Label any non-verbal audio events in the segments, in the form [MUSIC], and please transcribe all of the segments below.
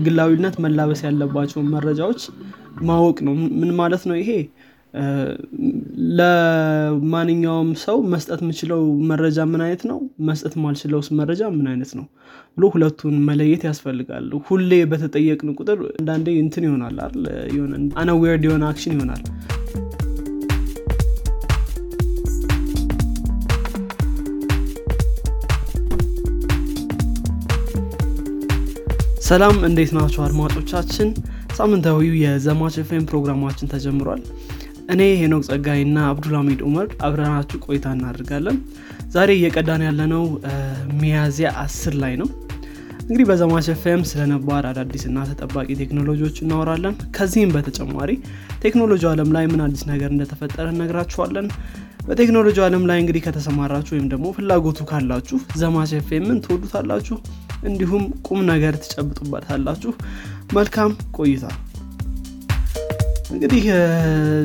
ግላዊነት መላበስ ያለባቸውን መረጃዎች ማወቅ ነው። ምን ማለት ነው ይሄ? ለማንኛውም ሰው መስጠት የምችለው መረጃ ምን አይነት ነው? መስጠት ማልችለው መረጃ ምን አይነት ነው? ብሎ ሁለቱን መለየት ያስፈልጋል። ሁሌ በተጠየቅን ቁጥር አንዳንዴ እንትን ይሆናል awkward የሆነ action ይሆናል ሰላም እንዴት ናቸው አድማጮቻችን? ሳምንታዊው የዘማች ኤፍኤም ፕሮግራማችን ተጀምሯል። እኔ ሄኖክ ጸጋይ እና አብዱልሚድ ኡመር አብረናችሁ ቆይታ እናደርጋለን። ዛሬ እየቀዳን ያለነው ሚያዚያ አስር ላይ ነው። እንግዲህ በዘማች ኤፍኤም ስለ ነባር አዳዲስና ተጠባቂ ቴክኖሎጂዎች እናወራለን። ከዚህም በተጨማሪ ቴክኖሎጂ አለም ላይ ምን አዲስ ነገር እንደተፈጠረ እነግራችኋለን። በቴክኖሎጂ አለም ላይ እንግዲህ ከተሰማራችሁ ወይም ደግሞ ፍላጎቱ ካላችሁ ዘማች ኤፍኤምን ትወዱታላችሁ እንዲሁም ቁም ነገር ትጨብጡበታላችሁ። መልካም ቆይታ። እንግዲህ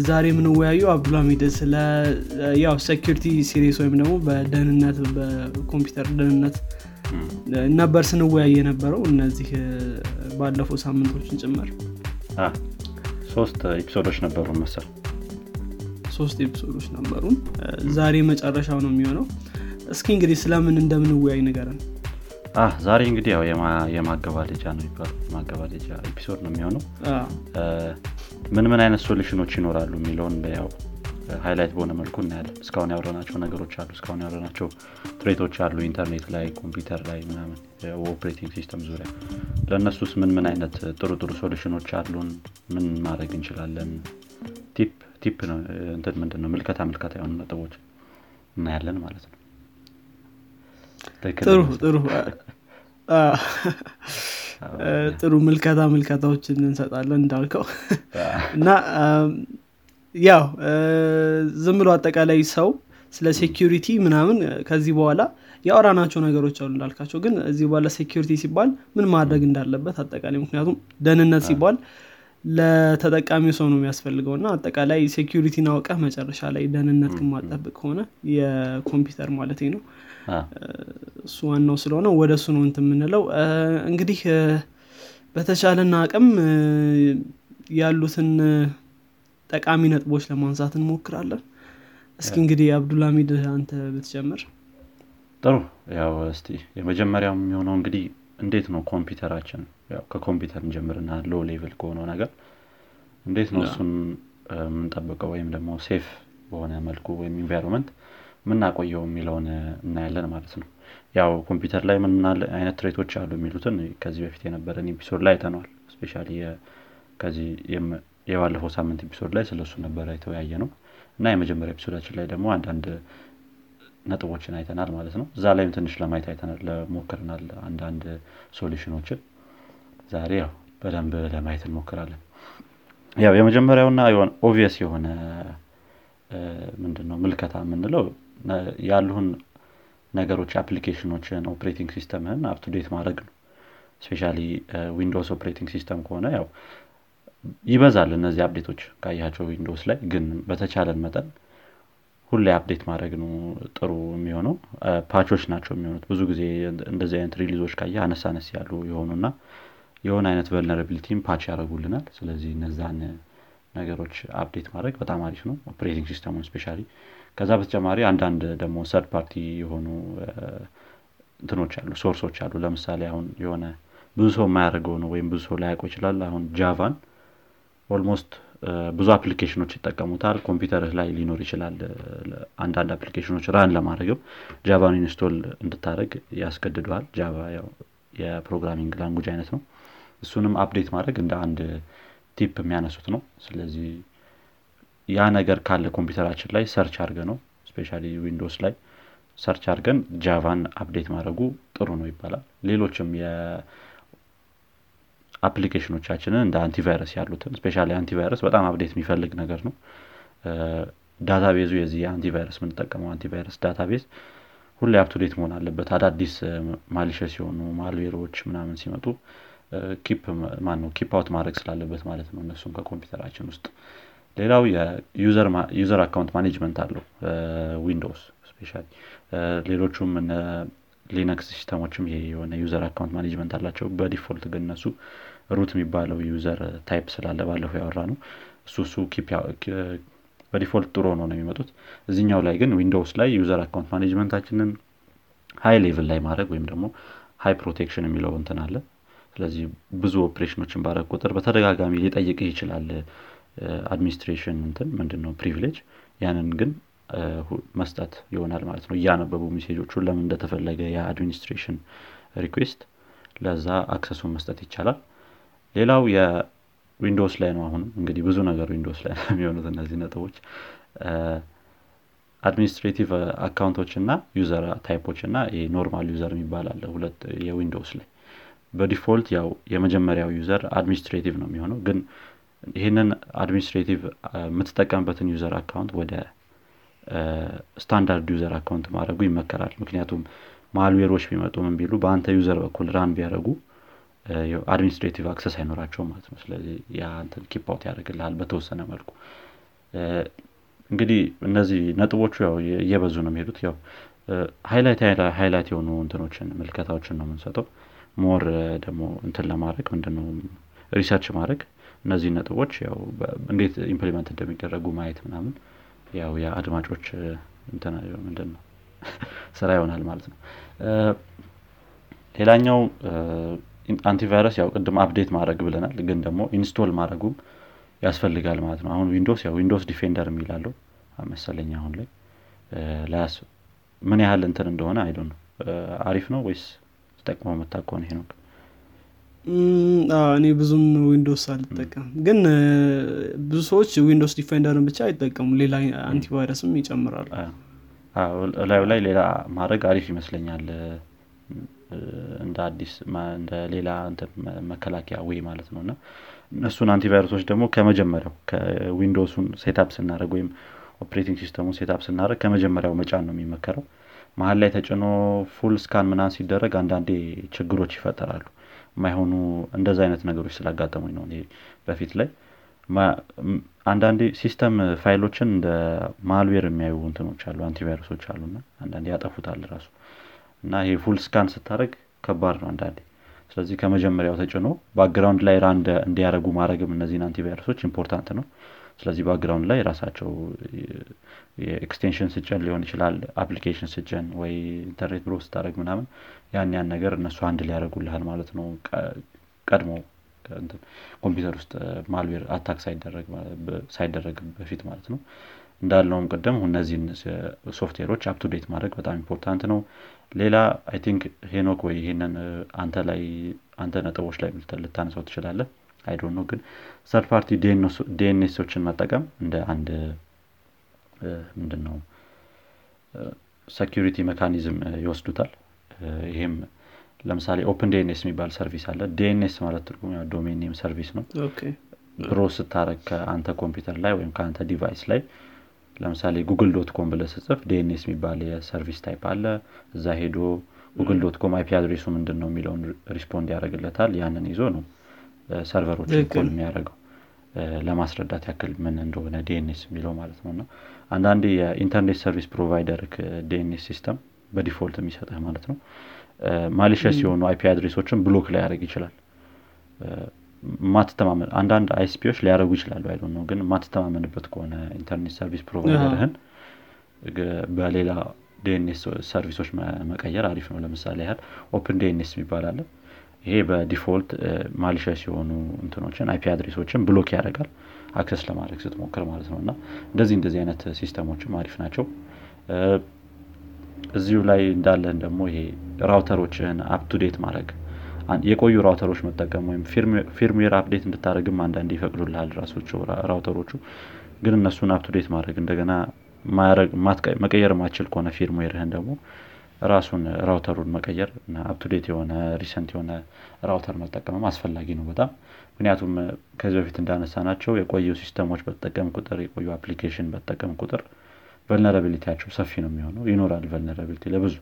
ዛሬ የምንወያየው አብዱልሃሚድ ስለ ያው security series ወይም ደግሞ በደህንነት በኮምፒውተር ደህንነት ነበር ስንወያይ የነበረው እነዚህ ባለፈው ሳምንቶችን ጭምር። ሶስት episode ኦች ነበሩ መሰል። ሶስት episode ኦች ነበሩን። ዛሬ መጨረሻው ነው የሚሆነው። እስኪ እንግዲህ ስለምን እንደምንወያይ ንገረን ዛሬ እንግዲህ ያው የማገባደጃ ነው የሚባለው። የማገባደጃ episode ነው የሚሆነው። ምን ምን አይነት solution ኖች ይኖራሉ የሚለውን ያው highlight በሆነ መልኩ እናያለን። እስካሁን ያወራናቸው ነገሮች አሉ እስካሁን ያወራናቸው threat ኦች አሉ ኢንተርኔት ላይ ኮምፒውተር ላይ ምናምን operating system ዙሪያ። ለእነሱስ ምን ምን አይነት ጥሩ ጥሩ solution ኖች አሉን? ምን ማድረግ እንችላለን? tip tip ነው እንትን ምንድን ነው ምልከታ ምልከታ የሆኑ ነጥቦች እናያለን ማለት ነው ጥሩ ጥሩ [LAUGHS] ጥሩ ምልከታ ምልከታዎችን እንሰጣለን እንዳልከው [LAUGHS] እና ያው ዝም ብሎ አጠቃላይ ሰው ስለ security ምናምን ከዚህ በኋላ ያወራናቸው ነገሮች አሉ እንዳልካቸው ግን እዚህ በኋላ security ሲባል ምን ማድረግ እንዳለበት አጠቃላይ ምክንያቱም ደህንነት ሲባል ለተጠቃሚው ሰው ነው የሚያስፈልገው እና አጠቃላይ security ን አውቀህ መጨረሻ ላይ ደህንነት ግን ምጠብቅ ከሆነ የኮምፒውተር ማለት ነው እሱ ዋናው ስለሆነ ወደ እሱ ነው የምንለው። እንግዲህ በተቻለን አቅም ያሉትን ጠቃሚ ነጥቦች ለማንሳት እንሞክራለን። እስኪ እንግዲህ አብዱልሃሚድ አንተ ብትጀምር። ጥሩ ያው እስቲ የመጀመሪያው የሚሆነው እንግዲህ እንዴት ነው ኮምፒውተራችን ከኮምፒውተር እንጀምርና low level ከሆነው ነገር እንዴት ነው እሱን የምንጠብቀው ወይም ደግሞ safe በሆነ መልኩ ወይም environment የምናቆየው የሚለውን እናያለን ማለት ነው። ያው ኮምፒውተር ላይ ምን አይነት threat ኦች አሉ የሚሉትን ከዚህ በፊት የነበረን episode ላይ አይተነዋል። especially ከዚህ የባለፈው ሳምንት episode ላይ ስለሱ ነበረ የተወያየነው እና የመጀመሪያ episode ኣችን ላይ ደግሞ አንዳንድ ነጥቦችን አይተናል ማለት ነው። እዛ ላይም ትንሽ ለማየት አይተናል ሞክረናል አንዳንድ solution ኦችን። ዛሬ ያው በደንብ ለማየት እንሞክራለን። ያው የመጀመሪያውና obvious የሆነ ምንድነው? ምልከታ የምንለው ያሉን ነገሮች application ኦችን operating system ህን up to date ማድረግ ነው። especially Windows operating system ከሆነ ያው ይበዛል እነዚህ update ኦች ካየሃቸው Windows ላይ። ግን በተቻለን መጠን ሁሌ update ማድረግ ነው ጥሩ የሚሆነው። patch ኦች ናቸው የሚሆኑት። ብዙ ጊዜ እንደዚህ አይነት release ኦች ካየ አነስ አነስ ያሉ የሆኑና የሆነ አይነት vulnerability ም patch ያደረጉልናል ስለዚህ እነዛን ነገሮች update ማድረግ በጣም አሪፍ ነው። operating system ኡን especially ከዛ በተጨማሪ አንዳንድ ደግሞ third party የሆኑ እንትኖች አሉ source ኦች አሉ። ለምሳሌ አሁን የሆነ ብዙ ሰው የማያደርገው ነው ወይም ብዙ ሰው ላያውቀው ይችላል። አሁን Java ን almost ብዙ application ኦች ይጠቀሙታል። ኮምፒውተር ላይ ሊኖር ይችላል። አንዳንድ application ኦች run ለማድረግም Java ን install እንድታደርግ ያስገድደዋል። Java የ programming language አይነት ነው። እሱንም update ማድረግ እንደ አንድ tip የሚያነሱት ነው። ስለዚህ ያ ነገር ካለ ኮምፒውተራችን ላይ search አድርገን ነው። especially Windows ላይ search አድርገን Java ን update ማድረጉ ጥሩ ነው ይባላል። ሌሎችም application ኦቻችንን እንደ antivirus ያሉትን especially antivirus በጣም update የሚፈልግ ነገር ነው። ዳታቤዙ የዚህ የአንቲቫይረስ የምንጠቀመው antivirus database ሁሌ up to date መሆን አለበት። አዳዲስ malicious ሲሆኑ malware ኦች ምናምን ሲመጡ keep ማን ነው keep out ማድረግ ስላለበት ማለት ነው። እነሱም ከኮምፒውተራችን ውስጥ ሌላው የ user account management አለው። Windows especially ሌሎቹም Linux system ኦችም ይሄ የሆነ user account management አላቸው። በ default ግን እነሱ root የሚባለው user type ስላለ ባለፈው ያወራነው እሱ እሱ በ default ጥሩ ነው ነው የሚመጡት። እዚኛው ላይ ግን Windows ላይ user account management ኣችንን high level ላይ ማድረግ ወይም ደግሞ high protection የሚለው እንትን አለ። ስለዚህ ብዙ ኦፕሬሽኖችን ባረግ ቁጥር በተደጋጋሚ ሊጠይቅህ ይችላል administration እንትን ምንድን ነው privilege ያንን ግን መስጠት ይሆናል ማለት ነው። እያነበቡ message ኦቹን ለምን እንደተፈለገ የ administration request ለዛ access ኡን መስጠት ይቻላል። ሌላው የ Windows ላይ ነው አሁንም እንግዲህ ብዙ ነገር Windows ላይ የሚሆኑት እነዚህ ነጥቦች። administrative account ኦች እና user type ኦች እና normal user የሚባል አለ ሁለት የ Windows ላይ። በ default ያው የመጀመሪያው user administrative ነው የሚሆነው ግን ይህንን administrative የምትጠቀምበትን user account ወደ standard user account ማድረጉ ይመከራል። ምክንያቱም malware ኦች ቢመጡ ምን ቢሉ በአንተ user በኩል run ቢያደርጉ administrative access አይኖራቸውም ማለት ነው። ስለዚህ ያንን keep out ያደርግልሃል በተወሰነ መልኩ። እንግዲህ እነዚህ ነጥቦቹ ያው እየበዙ ነው የሚሄዱት። ያው highlight የሆኑ እንትኖችን ምልከታዎችን ነው የምንሰጠው። more ደግሞ እንትን ለማድረግ ምንድነው research ማድረግ እነዚህ ነጥቦች ያው እንዴት implement እንደሚደረጉ ማየት ምናምን ያው የአድማጮች ምንድን ነው [LAUGHS] ስራ ይሆናል ማለት ነው። ሌላኛው antivirus ያው ቅድም update ማድረግ ብለናል ግን ደግሞ install ማድረጉም ያስፈልጋል ማለት ነው። አሁን Windows ያው Windows Defender የሚለው መሰለኝ አሁን ላይ። ምን ያህል እንትን እንደሆነ አይዶ ነው አሪፍ ነው ወይስ ተጠቅሞ መታከሆነ ይሄ ነው እኔ ብዙም ዊንዶስ አልጠቀም ግን ብዙ ሰዎች ዊንዶስ ዲፌንደርን ብቻ አይጠቀሙ ሌላ አንቲቫይረስም ይጨምራሉ። ላዩ ላይ ሌላ ማድረግ አሪፍ ይመስለኛል። እንደ አዲስ እንደ ሌላ መከላከያ ወይ ማለት ነው። እና እነሱን አንቲቫይረሶች ደግሞ ከመጀመሪያው ከዊንዶውሱን ሴታፕ ስናደረግ ወይም operating system ኡን setup ስናደርግ ከመጀመሪያው መጫን ነው የሚመከረው። መሀል ላይ ተጭኖ full scan ምናን ሲደረግ አንዳንዴ ችግሮች ይፈጠራሉ የማይሆኑ እንደዚ አይነት ነገሮች ስላጋጠሙኝ ነው በፊት ላይ። አንዳንዴ system file ኦችን እንደ malware የሚያዩ እንትኖች አሉ antivirus ኦች አሉና አንዳንዴ ያጠፉታል ራሱ። እና ይሄ full scan ስታደርግ ከባድ ነው አንዳንዴ። ስለዚህ ከመጀመሪያው ተጭኖ background ላይ ራ እንዲያደረጉ ማድረግም እነዚህን አንቲቫይረሶች ኢምፖርታንት ነው ስለዚህ ባክግራውንድ ላይ ራሳቸው ኤክስቴንሽን ስጨን ሊሆን ይችላል አፕሊኬሽን ስጨን ወይ ኢንተርኔት ብሮ ስታደረግ ምናምን ያን ያን ነገር እነሱ አንድ ሊያደረጉልሃል ማለት ነው። ቀድሞ ኮምፒውተር ውስጥ ማልዌር አታክ ሳይደረግ በፊት ማለት ነው። እንዳለውም ቅድም እነዚህን ሶፍትዌሮች አፕቱዴት ማድረግ በጣም ኢምፖርታንት ነው። ሌላ አይ ቲንክ ሄኖክ ወይ ይሄንን አንተ ላይ አንተ ነጥቦች ላይ ልታነሳው ትችላለህ አይደል ነው ግን third party DNS ኦችን መጠቀም እንደ አንድ ምንድን ነው security mechanism ይወስዱታል። ይህም ለምሳሌ OpenDNS የሚባል service አለ። DNS ማለት ትርጉም domain name service ነው። browse ስታረግ ከአንተ ኮምፒውተር ላይ ወይም ከአንተ device ላይ ለምሳሌ Google dot com ብለህ ስትጽፍ DNS የሚባል የ service type አለ። እዛ ሄዶ Google dot com IP address ኡ ምንድን ነው የሚለውን respond ያደርግለታል። ያንን ይዞ ነው server ኦች call የሚያደርገው ለማስረዳት ያክል ምን እንደሆነ DNS የሚለው ማለት ነው። እና አንዳንዴ የ internet service provider DNS system በ default የሚሰጥህ ማለት ነው። malicious የሆኑ IP address ኦችን block ላይ ያደርግ ይችላል ማትተማመን አንዳንድ ISP ዎች ሊያደርጉ ይችላሉ። አይደል ነው ግን ማትተማመንበት ከሆነ internet service provider ህን በሌላ DNS service ኦች መቀየር አሪፍ ነው። ለምሳሌ ያህል OpenDNS የሚባል አለ ይሄ በ default malicious የሆኑ እንትኖችን IP address ኦችን block ያደርጋል access ለማድረግ ስትሞክር ማለት ነው። እና እንደዚህ እንደዚህ አይነት system ኦችም አሪፍ ናቸው። እዚሁ ላይ እንዳለን ደግሞ ይሄ router ኦችህን up to date ማድረግ የቆዩ router ኦች መጠቀም ወይም firmware update እንድታደረግም አንዳንድ ይፈቅዱልሃል ራሳቸው router ኦቹ። ግን እነሱን up to date ማድረግ እንደገና መቀየር የሚቻል ከሆነ firmware ህን ደግሞ ራሱን router ኡን መቀየር እና up to date የሆነ recent የሆነ router መጠቀምም አስፈላጊ ነው በጣም። ምክንያቱም ከዚህ በፊት እንዳነሳናቸው የቆዩ system ኦች በተጠቀምን ቁጥር የቆዩ application በተጠቀምን ቁጥር vulnerability ያቸው ሰፊ ነው የሚሆነው። ይኖራል vulnerability ለብዙ።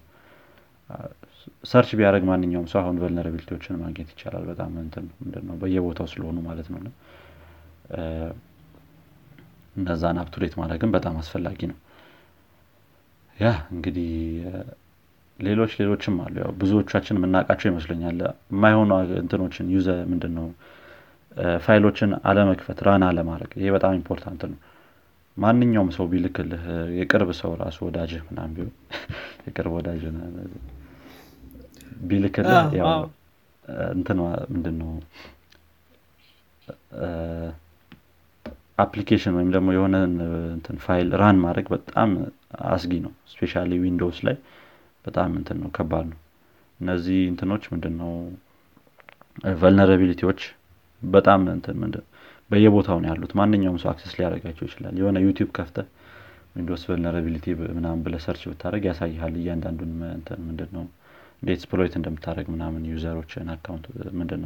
search ቢያደርግ ማንኛውም ሰው አሁን vulnerability ዎችን ማግኘት ይቻላል። በጣም ምንድነው? በየቦታው ስለሆኑ ማለት ነው። እነዛን up to date ማድረግም በጣም አስፈላጊ ነው። ያ እንግዲህ ሌሎች ሌሎችም አሉ። ያው ብዙዎቻችን የምናውቃቸው ይመስለኛል የማይሆኑ እንትኖችን use ምንድን ነው ፋይሎችን አለመክፈት run አለማድረግ ይሄ በጣም important ነው። ማንኛውም ሰው ቢልክልህ የቅርብ ሰው ራሱ ወዳጅህ ምናምን ቢሆን [LAUGHS] የቅርብ ወዳጅ ቢልክልህ እንትን ምንድን ነው application ወይም ደግሞ የሆነ ፋይል run ማድረግ በጣም አስጊ ነው። especially Windows ላይ በጣም እንትን ነው ከባድ ነው። እነዚህ እንትኖች ምንድን ነው vulnerability ዎች በጣም በየቦታው ነው ያሉት። ማንኛውም ሰው access ሊያደረጋቸው ይችላል። የሆነ YouTube ከፍተህ Windows vulnerability ምናምን ብለህ search ብታደርግ ያሳይሃል እያንዳንዱን ምንድን ነው እንዴት exploit እንደምታደርግ ምናምን user ኦችን account ምንድን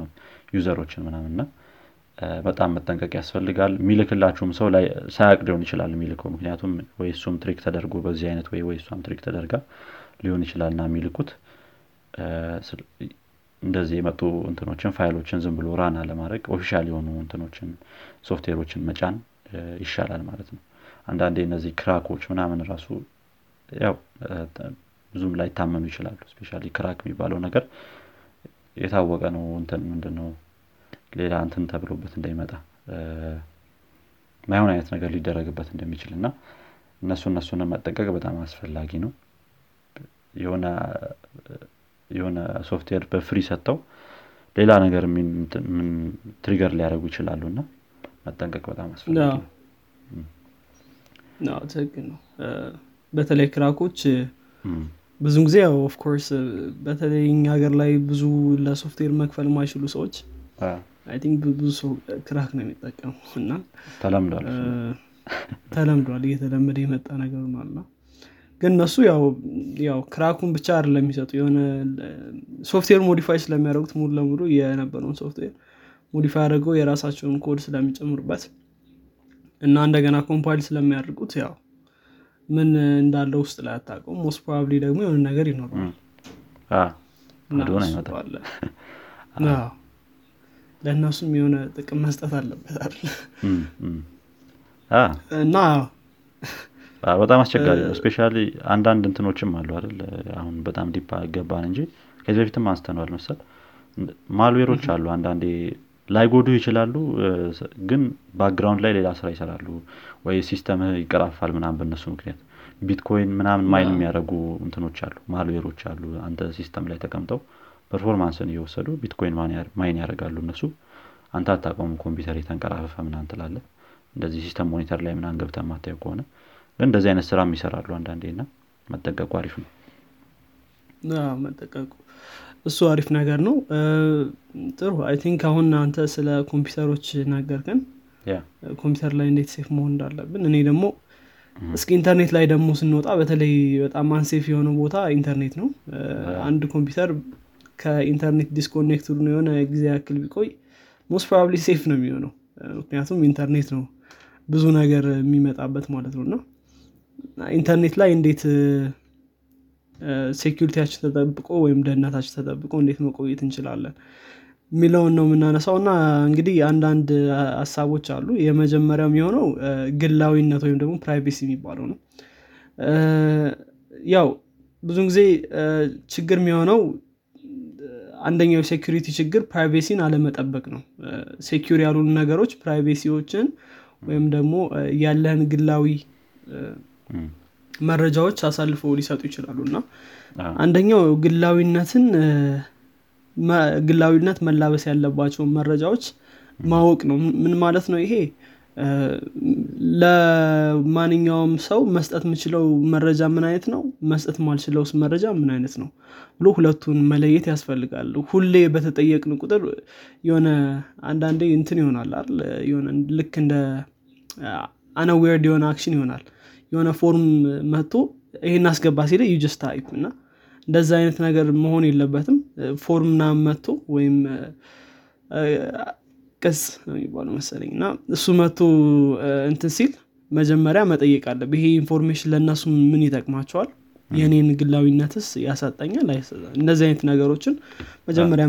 user ኦችን ምናምን ና በጣም መጠንቀቅ ያስፈልጋል። የሚልክላችሁም ሰው ላይ ሳያቅ ሊሆን ይችላል የሚልከው። ምክንያቱም ወይ እሱም trick ተደርጎ በዚህ አይነት ወይ ወይ እሷም trick ተደርጋ ሊሆን ይችላል ና የሚልኩት እንደዚህ የመጡ እንትኖችን ፋይሎችን ዝም ብሎ run አለማድረግ official የሆኑ እንትኖችን ሶፍትዌሮችን መጫን ይሻላል ማለት ነው። አንዳንዴ እነዚህ crack ኦች ምናምን ራሱ ያው ብዙም ላይ ታመኑ ይችላሉ። especially crack የሚባለው ነገር የታወቀ ነው። እንትን ምንድን ነው ሌላ እንትን ተብሎበት እንዳይመጣ ማይሆን አይነት ነገር ሊደረግበት እንደሚችል እና እነሱ እነሱን መጠንቀቅ በጣም አስፈላጊ ነው የሆነ ሶፍትዌር በ free ሰጥተው ሌላ ነገር trigger ሊያደርጉ ይችላሉ እና መጠንቀቅ በጣም አስፈላጊ ነው። ትክክል ነው። በተለይ crack ኦች ብዙን ጊዜ ያው of course በተለይ እኛ ሀገር ላይ ብዙ ለሶፍትዌር መክፈል የማይችሉ ሰዎች I think ብዙ ሰው crack ነው የሚጠቀሙ እና ተለምዷል። ተለምዷል እየተለመደ የመጣ ነገር ሆኗልና ግን እነሱ ያው crack ኡን ብቻ አይደለም የሚሰጡ የሆነ ሶፍትዌር modify ስለሚያደርጉት ሙሉ ለሙሉ የነበረውን ሶፍትዌር modify አድርገው የራሳቸውን ኮድ ስለሚጨምሩበት እና እንደገና compile ስለሚያደርጉት ያው ምን እንዳለው ውስጥ ላይ አታውቀውም። most probably ደግሞ የሆነ ነገር ይኖረዋል ለእነሱም የሆነ ጥቅም መስጠት አለበት እና በጣም አስቸጋሪ ነው። especially አንዳንድ እንትኖችም አሉ አይደል? አሁን በጣም deep ገባን እንጂ ከዚህ በፊትም አንስተነዋል መሰለኝ። malware ኦች አሉ አንዳንዴ ላይጎዱ ይችላሉ። ግን background ላይ ሌላ ስራ ይሰራሉ። ወይ system ይንቀራፈፋል ምናምን በእነሱ ምክንያት። ቢትኮይን ምናምን mine የሚያደርጉ እንትኖች አሉ malware ኦች አሉ። አንተ system ላይ ተቀምጠው performance ን እየወሰዱ Bitcoin mine ያደርጋሉ እነሱ። አንተ አታውቀውም ኮምፒውተር የተንቀራፈፈ ምናምን ትላለህ እንደዚህ system monitor ላይ ምናምን ገብተህ ማታየው ከሆነ ግን እንደዚህ አይነት ስራም ይሰራሉ አንዳንዴ ና መጠንቀቁ አሪፍ ነው። መጠንቀቁ እሱ አሪፍ ነገር ነው። ጥሩ I think አሁን አንተ ስለ ኮምፒውተሮች ነገርከን። ኮምፒውተር ላይ እንዴት safe መሆን እንዳለብን እኔ ደግሞ እስኪ ኢንተርኔት ላይ ደግሞ ስንወጣ በተለይ በጣም unsafe የሆነ ቦታ ኢንተርኔት ነው። አንድ ኮምፒውተር ከኢንተርኔት disconnect ነው የሆነ ጊዜ ያክል ቢቆይ most probably safe ነው የሚሆነው። ምክንያቱም ኢንተርኔት ነው ብዙ ነገር የሚመጣበት ማለት ነው እና ኢንተርኔት ላይ እንዴት security ያችን ተጠብቆ ወይም ደህንነታችን ተጠብቆ እንዴት መቆየት እንችላለን የሚለውን ነው የምናነሳው። እና እንግዲህ አንዳንድ ሀሳቦች አሉ። የመጀመሪያው የሚሆነው ግላዊነት ወይም ደግሞ privacy የሚባለው ነው። ያው ብዙ ጊዜ ችግር የሚሆነው አንደኛው የ security ችግር privacy ን አለመጠበቅ ነው። secure ያልሆኑ ነገሮች privacy ዎችን ወይም ደግሞ ያለህን ግላዊ መረጃዎች አሳልፈው ሊሰጡ ይችላሉ እና አንደኛው ግላዊነትን ግላዊነት መላበስ ያለባቸውን መረጃዎች ማወቅ ነው። ምን ማለት ነው ይሄ? ለማንኛውም ሰው መስጠት የምችለው መረጃ ምን አይነት ነው? መስጠት ማልችለው መረጃ ምን አይነት ነው? ብሎ ሁለቱን መለየት ያስፈልጋል። ሁሌ በተጠየቅን ቁጥር የሆነ አንዳንዴ እንትን ይሆናል አይደል? የሆነ ልክ እንደ unaware የሆነ action ይሆናል የሆነ form መጥቶ ይሄን አስገባ ሲል you just type እና እንደዛ አይነት ነገር መሆን የለበትም። form ና መጥቶ ወይም ቅጽ የሚባለው መሰለኝ እና እሱ መጥቶ እንትን ሲል መጀመሪያ መጠየቅ አለብህ ይሄ information ለእነሱ ምን ይጠቅማቸዋል? የኔን ግላዊነትስ ያሳጠኛል እንደዚህ አይነት ነገሮችን መጀመሪያ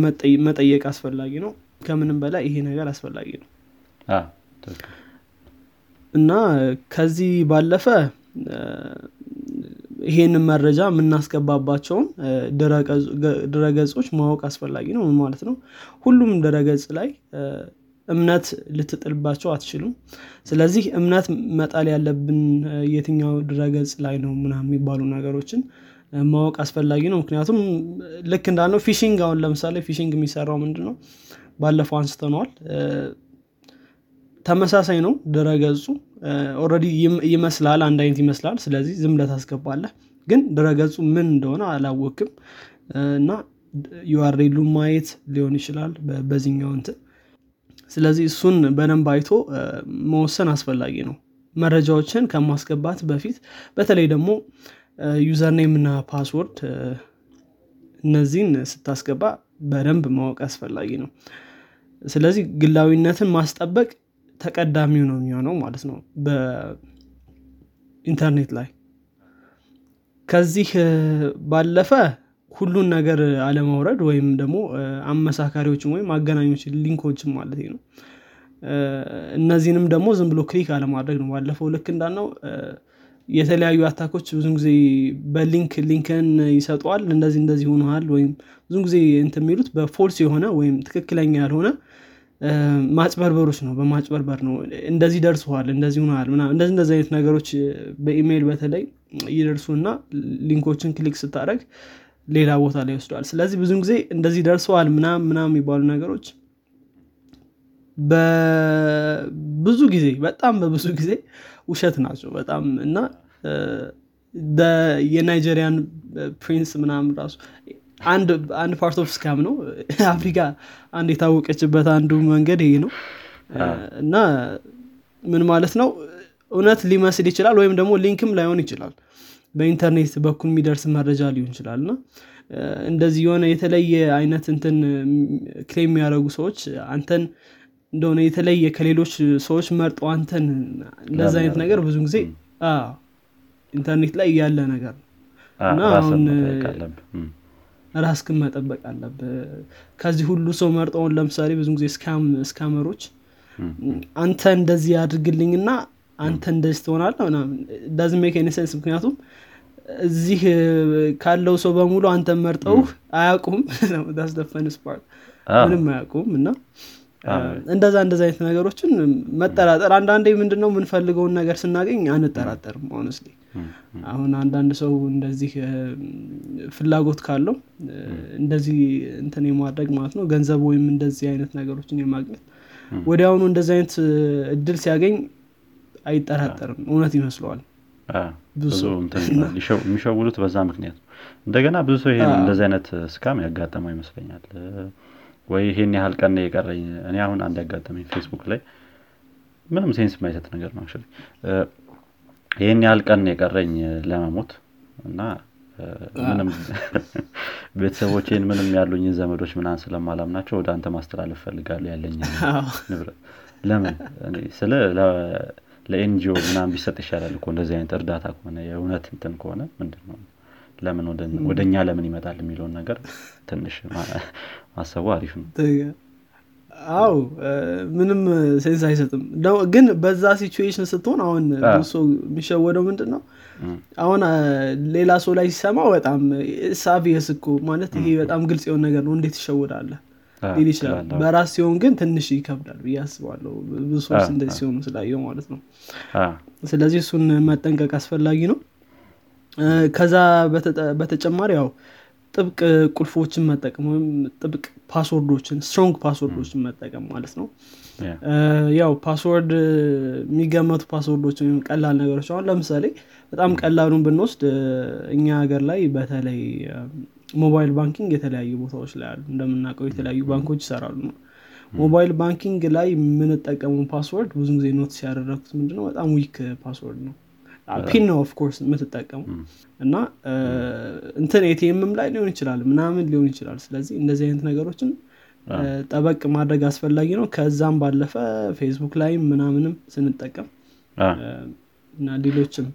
መጠየቅ አስፈላጊ ነው። ከምንም በላይ ይሄ ነገር አስፈላጊ ነው እና ከዚህ ባለፈ ይሄንን መረጃ የምናስገባባቸውን ድረገጾች ማወቅ አስፈላጊ ነው ማለት ነው። ሁሉም ድረገጽ ላይ እምነት ልትጥልባቸው አትችሉም። ስለዚህ እምነት መጣል ያለብን የትኛው ድረገጽ ላይ ነው ምና የሚባሉ ነገሮችን ማወቅ አስፈላጊ ነው። ምክንያቱም ልክ እንዳልነው phishing አሁን ለምሳሌ phishing የሚሰራው ምንድን ነው ባለፈው አንስተነዋል ተመሳሳይ ነው። ድረገጹ already ይመስላል አንድ አይነት ይመስላል። ስለዚህ ዝም ታስገባለህ። ግን ድረገጹ ምን እንደሆነ አላወቅም። እና URL ኡ ማየት ሊሆን ይችላል በዚህኛው እንትን። ስለዚህ እሱን በደንብ አይቶ መወሰን አስፈላጊ ነው። መረጃዎችን ከማስገባት በፊት በተለይ ደግሞ username እና password እነዚህን ስታስገባ በደንብ ማወቅ አስፈላጊ ነው። ስለዚህ ግላዊነትን ማስጠበቅ ተቀዳሚው ነው የሚሆነው ማለት ነው በኢንተርኔት ላይ። ከዚህ ባለፈ ሁሉን ነገር አለማውረድ ወይም ደግሞ አመሳካሪዎችን ወይም አገናኞችን link ኦችን ማለት ነው። እነዚህንም ደግሞ ዝም ብሎ click አለማድረግ ነው ባለፈው ልክ እንዳልነው። የተለያዩ attack ኦች ብዙ ጊዜ በ link link ን ይሰጠዋል እንደዚህ እንደዚህ ሆነሃል ወይም ብዙ ጊዜ እንት የሚሉት በ false የሆነ ወይም ትክክለኛ ያልሆነ ማጭበርበሮች ነው በማጭበርበር ነው። እንደዚህ ደርሰዋል እንደዚህ ሆነሃል እንደዚህ እንደዚህ አይነት ነገሮች በኢሜይል በተለይ ይደርሱ እና link ኦችን click ስታደረግ ሌላ ቦታ ላይ ይወስደዋል ስለዚህ ብዙ ጊዜ እንደዚህ ደርሰዋል ምናም ምናም የሚባሉ ነገሮች በብዙ ጊዜ በጣም በብዙ ጊዜ ውሸት ናቸው። በጣም እና የ Nigerian prince ምናምን ራሱ አንድ part of scam ነው። [LAUGHS] አፍሪካ አንድ የታወቀችበት አንዱ መንገድ ይሄ ነው። እና ምን ማለት ነው? እውነት ሊመስል ይችላል ወይም ደግሞ link ም ላይሆን ይችላል። በኢንተርኔት በኩል የሚደርስ መረጃ ሊሆን ይችላል። እና እንደዚህ የሆነ የተለየ አይነት እንትን claim የሚያደረጉ ሰዎች አንተን እንደሆነ የተለየ ከሌሎች ሰዎች መርጦ አንተን እንደዚ አይነት ነገር ብዙ ጊዜ ኢንተርኔት ላይ ያለ ነገር ነው። እና አሁን ራስክን መጠበቅ አለብህ ከዚህ ሁሉ ሰው መርጠውን ለምሳሌ ብዙ ጊዜ scammer ኦች አንተ እንደዚህ ያድርግልኝና አንተ እንደዚህ ትሆናለህ doesn't make sense ምክንያቱም እዚህ ካለው ሰው በሙሉ አንተ መርጠው አያቁም that's the fun part ምንም አያውቁም እና እንደዛ እንደዛ አይነት ነገሮችን መጠራጠር። አንዳንዴ ምንድነው የምንፈልገውን ነገር ስናገኝ አንጠራጠርም ሆነስሊ አሁን አንዳንድ ሰው እንደዚህ ፍላጎት ካለው እንደዚህ እንትን የማድረግ ማለት ነው ገንዘብ ወይም እንደዚህ አይነት ነገሮችን የማግኘት ወዲያውኑ እንደዚህ አይነት እድል ሲያገኝ አይጠራጠርም እውነት ይመስለዋል። ብዙ የሚሸውሉት በዛ ምክንያት ነው። እንደገና ብዙ ሰው ይሄ እንደዚህ አይነት ስካም ያጋጠመው ይመስለኛል። ወይ ይሄን ያህል ቀን የቀረኝ? እኔ አሁን አንድ ያጋጠመኝ ፌስቡክ ላይ ምንም sense የማይሰጥ ነገር ነው ይህን ያህል ቀን የቀረኝ ለመሞት እና ምንም [LAUGHS] ቤተሰቦቼን ምንም ያሉኝን ዘመዶች ምናን ስለማላምናቸው ወደ አንተ ማስተላለፍ ፈልጋለሁ ያለኝ ንብረት። ለምን? ስለ ለ NGO ምናምን ቢሰጥ ይሻላል እኮ እንደዚህ አይነት እርዳታ ከሆነ የእውነት እንትን ከሆነ ምንድን ነው ለምን ወደ እኛ ለምን ይመጣል የሚለውን ነገር ትንሽ ማሰቡ አሪፍ ነው አው ምንም sense አይሰጥም። ግን በዛ situation ስትሆን አሁን ብዙ የሚሸወደው ምንድን ነው አሁን ሌላ ሰው ላይ ሲሰማ በጣም obvious እኮ ማለት ይሄ በጣም ግልጽ የሆነ ነገር ነው። እንዴት ይሸወዳለ ሊል ይችላል። በራስ ሲሆን ግን ትንሽ ይከብዳል ብዬ አስባለሁ። ብዙ ሰዎች እንደዚህ ሲሆኑ ስላየው ማለት ነው። ስለዚህ እሱን መጠንቀቅ አስፈላጊ ነው። ከዛ በተጨማሪ ያው ጥብቅ ቁልፎችን መጠቀም ወይም ጥብቅ password ኦችን strong password ኦችን መጠቀም ማለት ነው። ያው password የሚገመቱ password ኦች ወይም ቀላል ነገሮች አሁን ለምሳሌ በጣም ቀላሉን ብንወስድ እኛ ሀገር ላይ በተለይ mobile banking የተለያዩ ቦታዎች ላይ አሉ። እንደምናውቀው የተለያዩ ባንኮች ይሰራሉ። ነው mobile banking ላይ የምንጠቀመው password ብዙ ጊዜ notice ያደረግኩት ምንድነው? በጣም weak password ነው PIN ነው of course የምትጠቀሙ እና እንትን ATM ም ላይ ሊሆን ይችላል ምናምን ሊሆን ይችላል። ስለዚህ እንደዚህ አይነት ነገሮችን ጠበቅ ማድረግ አስፈላጊ ነው። ከዛም ባለፈ ፌስቡክ ላይም ምናምንም ስንጠቀም እና ሌሎችም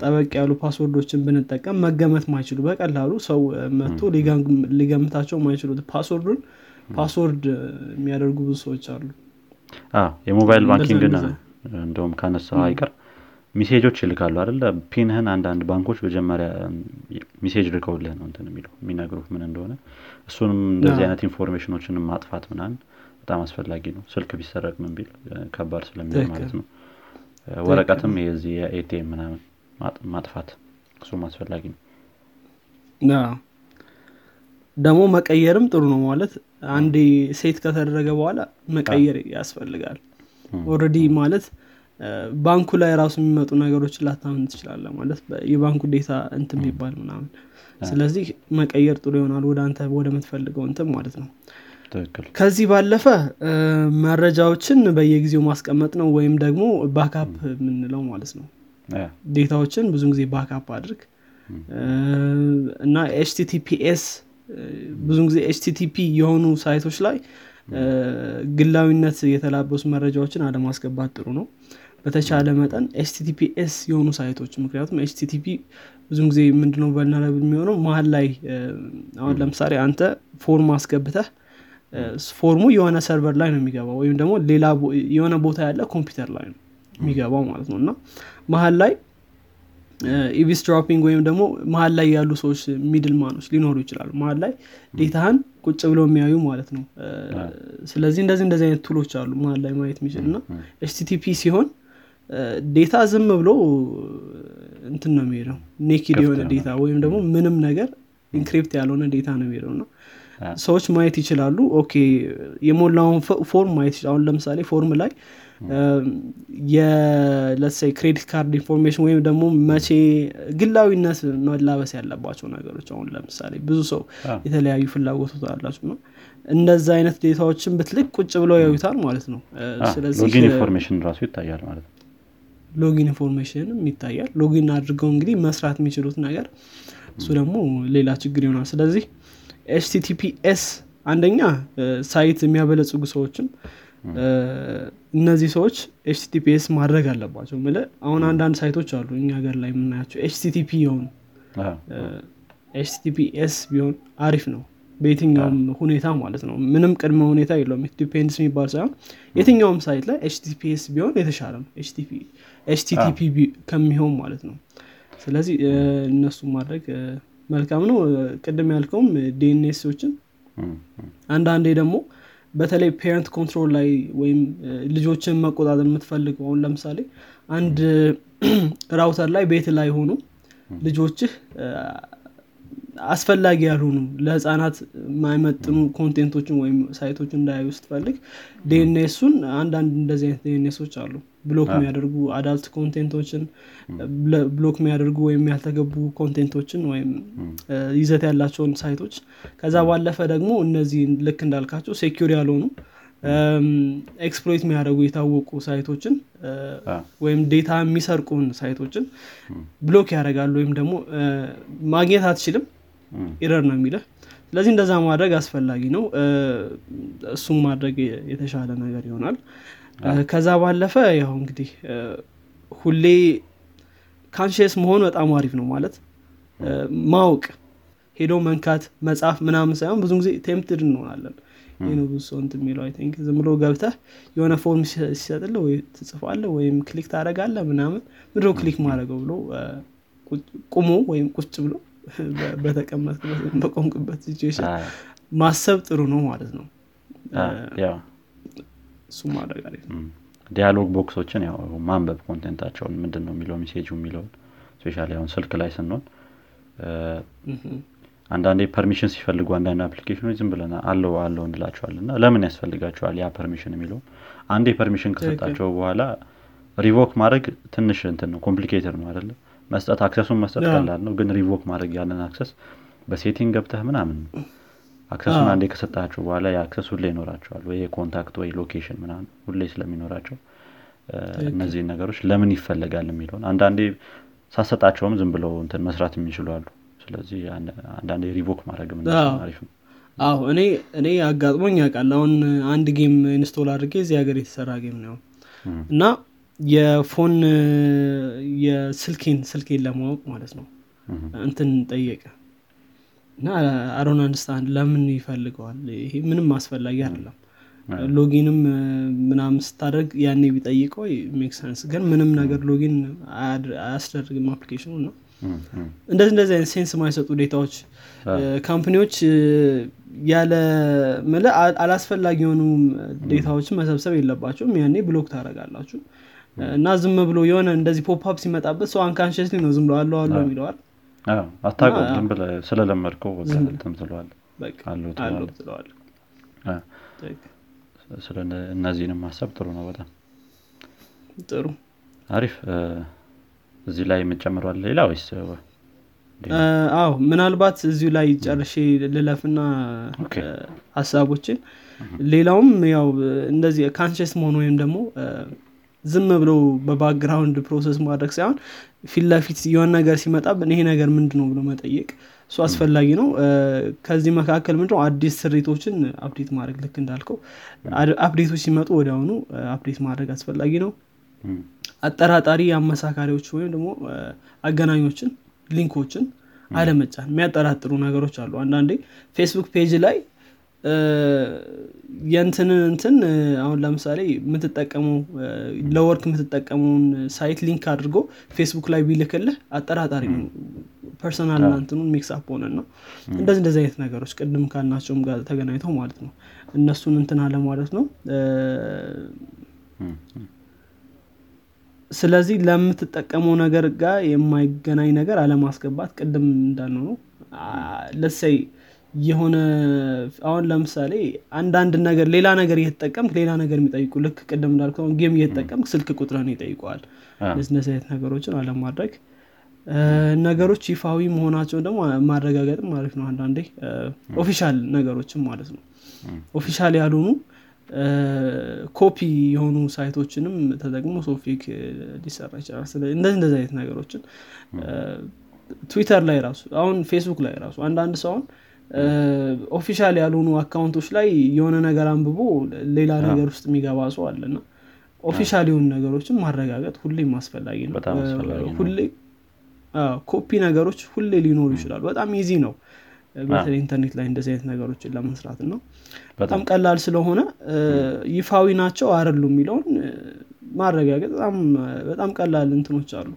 ጠበቅ ያሉ password ኦችን ብንጠቀም መገመት ማይችሉ በቀላሉ ሰው መጥቶ ሊገምታቸው ማይችሉት password ኡን password የሚያደርጉ ብዙ ሰዎች አሉ። የ mobile banking እንደውም ካነሳው አይቀር ሚሴጆች ይልካሉ አይደለ? PIN ህን አንዳንድ ባንኮች መጀመሪያ message ልከውልህ ነው እንትን የሚለው የሚነግሩህ ምን እንደሆነ። እሱንም እንደዚህ አይነት information ኦችን ማጥፋት ምናምን በጣም አስፈላጊ ነው። ስልክ ቢሰረቅ ምን ቢል ከባድ ስለሚሆን ማለት ነው። ወረቀትም የዚህ የ ATM ምናምን ማጥፋት እሱም አስፈላጊ ነው። ደግሞ መቀየርም ጥሩ ነው ማለት አንዴ ሴት ከተደረገ በኋላ መቀየር ያስፈልጋል። ኦረዲ ማለት ባንኩ ላይ ራሱ የሚመጡ ነገሮች ላታምን ትችላለ ማለት የባንኩ ዴታ እንትን የሚባል ምናምን። ስለዚህ መቀየር ጥሩ ይሆናል ወደ አንተ ወደ ምትፈልገው እንትን ማለት ነው። ከዚህ ባለፈ መረጃዎችን በየጊዜው ማስቀመጥ ነው ወይም ደግሞ backup የምንለው ማለት ነው። data ዎችን ብዙ ጊዜ backup አድርግ። እና HTTPS ብዙ ጊዜ HTTP የሆኑ site ኦች ላይ ግላዊነት የተላበሱ መረጃዎችን አለማስገባት ጥሩ ነው በተቻለ መጠን HTTPS የሆኑ site ኦች ምክንያቱም HTTP ብዙ ጊዜ ምንድነው በልናለብ የሚሆነው? መሀል ላይ አሁን ለምሳሌ አንተ form አስገብተህ form ኡ የሆነ server ላይ ነው የሚገባው ወይም ደግሞ ሌላ የሆነ ቦታ ያለ ኮምፒውተር ላይ ነው የሚገባው ማለት ነው። እና መሀል ላይ eavesdropping ወይም ደግሞ መሀል ላይ ያሉ ሰዎች middle man ኦች ሊኖሩ ይችላሉ። መሀል ላይ data ህን ቁጭ ብለው የሚያዩ ማለት ነው። ስለዚህ እንደዚህ እንደዚህ አይነት tool ኦች አሉ መሀል ላይ ማየት የሚችል። እና HTTP ሲሆን data ዝም ብሎ እንትን ነው የሚሄደው። naked የሆነ data ወይም ደግሞ ምንም ነገር encrypt ያልሆነ data ነው የሚሄደው እና ሰዎች ማየት ይችላሉ። okay የሞላውን form ማየት ይችላል። አሁን ለምሳሌ form ላይ የ let's say credit card information ወይም ደግሞ መቼ ግላዊነት መላበስ ያለባቸው ነገሮች አሁን ለምሳሌ ብዙ ሰው የተለያዩ ፍላጎቶች አላቸው ነው እንደዛ አይነት data ዎችን ብትልክ ቁጭ ብለው ያዩታል ማለት ነው። ስለዚህ information ራሱ ይታያል ማለት ነው login information ም ይታያል። login አድርገው እንግዲህ መስራት የሚችሉት ነገር እሱ ደግሞ ሌላ ችግር ይሆናል። ስለዚህ HTTPS አንደኛ site የሚያበለጽጉ ሰዎችም እነዚህ ሰዎች HTTPS ማድረግ አለባቸው ምለ አሁን አንዳንድ site ኦች አሉ እኛ ሀገር ላይ የምናያቸው HTTP የሆኑ HTTPS ቢሆን አሪፍ ነው በየትኛውም ሁኔታ ማለት ነው። ምንም ቅድመ ሁኔታ የለውም። depends የሚባል ሳይሆን የትኛውም site ላይ HTTPS ቢሆን የተሻለ ነው HTTP ከሚሆን ማለት ነው። ስለዚህ እነሱ ማድረግ መልካም ነው። ቅድም ያልከውም DNS ኦችን አንዳንዴ ደግሞ በተለይ parent control ላይ ወይም ልጆችን መቆጣጠር የምትፈልገው አሁን ለምሳሌ አንድ [CLEARS THROAT] router ላይ ቤት ላይ ሆኑ ልጆችህ አስፈላጊ ያልሆኑ ለህፃናት የማይመጥኑ content ኦችን ወይም site ኦችን እንዳያዩ ስትፈልግ DNS ኡን አንዳንድ እንደዚህ አይነት DNS ኦች አሉ። block የሚያደርጉ adult content ኦችን block የሚያደርጉ ወይም ያልተገቡ content ኦችን ወይም ይዘት ያላቸውን site ኦች። ከዛ ባለፈ ደግሞ እነዚህ ልክ እንዳልካቸው secure ያልሆኑ exploit የሚያደርጉ የታወቁ site ኦችን ወይም data የሚሰርቁን site ኦችን block ያደርጋሉ ወይም ደግሞ ማግኘት አትችልም error ነው የሚለ ስለዚህ እንደዛ ማድረግ አስፈላጊ ነው። እሱም ማድረግ የተሻለ ነገር ይሆናል። ከዛ ባለፈ ያው እንግዲህ ሁሌ conscious መሆን በጣም አሪፍ ነው ማለት ማወቅ ሄዶ መንካት መጻፍ ምናምን ሳይሆን ብዙ ጊዜ tempted እንሆናለን። ይህ የሚለው I think ዝም ብሎ ገብተህ የሆነ form ሲሰጥልህ ወይ ትጽፋለህ ወይም click ታደረጋለህ ምናምን ምድሮ click ማድረገው ብሎ ቁሞ ወይም ቁጭ ብሎ በተቀመጥክበት በቆምክበት situation ማሰብ ጥሩ ነው ማለት ነው። እሱ ማድረግ አሪፍ ነው። dialog box ኦችን ያው ማንበብ content ኣቸውን ምንድን ነው የሚለው message ኡ የሚለውን specially አሁን ስልክ ላይ ስንሆን አንዳንዴ permission ሲፈልጉ አንዳንድ application ኦች ዝም ብለን allow allow እንላቸዋል እና ለምን ያስፈልጋቸዋል ያ permission የሚለው አንዴ permission ከሰጣቸው በኋላ revoke ማድረግ ትንሽ እንትን ነው complicated ነው አይደለም መስጠት access ኡን መስጠት ቀላል ነው። ግን revoke ማድረግ ያለን access በ setting ገብተህ ምናምን access ኡን አንዴ ከሰጣቸው በኋላ ያ access ሁሌ ይኖራቸዋል። ወይ contact ወይ location ምናምን ሁሌ ስለሚኖራቸው እነዚህን ነገሮች ለምን ይፈለጋል የሚለውን አንዳንዴ ሳትሰጣቸውም ዝም ብለው እንትን መስራት የሚችሉ አሉ። ስለዚህ አንዳንዴ revoke ማድረግ አሪፍ ነው። አዎ። እኔ እኔ አጋጥሞኝ ያውቃል። አሁን አንድ game install አድርጌ እዚህ ሀገር የተሰራ game ነው። እና የ phone የስልኬን ስልኬን ለማወቅ ማለት ነው። እንትን ጠየቀ። እና I don't understand ለምን ይፈልገዋል? ይሄ ምንም አስፈላጊ አይደለም። login ም ምናምን ስታደርግ ያኔ ቢጠይቀው make sense ግን ምንም ነገር login አያስደርግም application ኑ ነው እንደዚህ እንደዚህ አይነት sense የማይሰጡ data ዎች company ዎች ያለ አላስፈላጊ የሆኑ data ዎችን መሰብሰብ የለባቸውም። ያኔ block ታደረጋላችሁ እና ዝም ብሎ የሆነ እንደዚህ pop ሲመጣበት ሰው unconsciously ነው ዝም ብሎ allow allow የሚለዋል። አታውቀውም ዝም ብለህ ስለለመድከው እንትን allow ስለ እነዚህንም ማሰብ ጥሩ ነው በጣም። ጥሩ። አሪፍ። እዚህ ላይ የምጨምረዋል ሌላ ወይስ? አዎ ምናልባት እዚሁ ላይ ጨርሼ ልለፍና ሀሳቦችን ሌላውም ያው እንደዚህ conscious መሆን ወይም ደግሞ ዝም ብሎ በ background process ማድረግ ሳይሆን ፊት ለፊት የሆነ ነገር ሲመጣ ይሄ ነገር ምንድ ነው ብሎ መጠየቅ እሱ አስፈላጊ ነው። ከዚህ መካከል ምንድነው አዲስ ስሪቶችን update ማድረግ ልክ እንዳልከው update ኦች ሲመጡ ወዲያውኑ update ማድረግ አስፈላጊ ነው። አጠራጣሪ አመሳካሪዎች ወይም ደግሞ አገናኞችን link ኦችን አለመጫን የሚያጠራጥሩ ነገሮች አሉ። አንዳንዴ ፌስቡክ page ላይ የንትንን እንትን አሁን ለምሳሌ የምትጠቀመው ለ work የምትጠቀመውን site link አድርጎ ፌስቡክ ላይ ቢልክልህ አጠራጣሪ ነው personal እንትኑን mix up ሆነ ነው። እንደዚህ እንደዚህ አይነት ነገሮች ቅድም ካልናቸውም ጋር ተገናኝተው ማለት ነው። እነሱን እንትን አለ ማለት ነው። ስለዚህ ለምትጠቀመው ነገር ጋር የማይገናኝ ነገር አለማስገባት ቅድም እንዳልነው ነው። ለሰይ የሆነ አሁን ለምሳሌ አንዳንድ ነገር ሌላ ነገር እየተጠቀምክ ሌላ ነገር የሚጠይቁ ልክ ቅድም እንዳልኩ ጌም እየተጠቀምክ ስልክ ቁጥርን ይጠይቀዋል። አይነት ነገሮችን አለማድረግ። ነገሮች ይፋዊ መሆናቸው ደግሞ ማረጋገጥም ማለት ነው አንዳንዴ። official ነገሮችም ማለት ነው። official ያልሆኑ ኮፒ የሆኑ site ኦችንም ተጠቅሞ ሶፊክ ሊሰራ ይችላል። እንደዚህ እንደዚህ አይነት ነገሮችን። ትዊተር ላይ ራሱ አሁን ፌስቡክ ላይ ራሱ አንዳንድ ሰውን official ያልሆኑ account ኦች ላይ የሆነ ነገር አንብቦ ሌላ ነገር ውስጥ የሚገባ ሰው አለና official የሆኑ ነገሮችን ማረጋገጥ ሁሌም አስፈላጊ ነው። ሁሌ ኮፒ ነገሮች ሁሌ ሊኖሩ ይችላሉ። በጣም easy ነው። በተለይ ኢንተርኔት ላይ እንደዚህ አይነት ነገሮችን ለመስራት ነው በጣም ቀላል ስለሆነ ይፋዊ ናቸው አረሉ የሚለውን ማረጋገጥ በጣም ቀላል እንትኖች አሉ።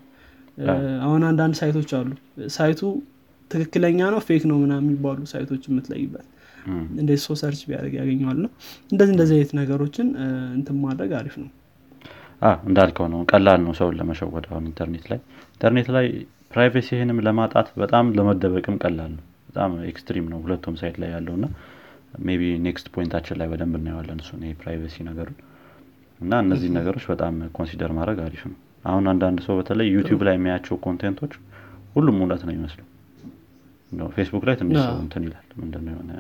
አሁን አንዳንድ site ኦች አሉ። site ኡ ትክክለኛ ነው fake ነው ምና የሚባሉ site ኦች የምትለይበት እንደዚህ ሰው search ቢያደርግ ያገኘዋል ነው። እንደዚህ እንደዚህ አይነት ነገሮችን እንትን ማድረግ አሪፍ ነው። እንዳልከው ነው። ቀላል ነው ሰውን ለመሸወድ አሁን ኢንተርኔት ላይ። ኢንተርኔት ላይ privacy ህንም ለማጣት በጣም ለመደበቅም ቀላል ነው። በጣም extreme ነው ሁለቱም side ላይ ያለው እና maybe next point ኣችን ላይ በደንብ እናየዋለን እሱ privacy ነገሩን። እና እነዚህ ነገሮች በጣም consider ማድረግ አሪፍ ነው። አሁን አንዳንድ ሰው በተለይ ዩቲዩብ ላይ የሚያያቸው content ኦች ሁሉም እውነት ነው ይመስሉ ፌስቡክ ላይ ትንሽ ሰው እንትን ይላል ምንድነው የሆነ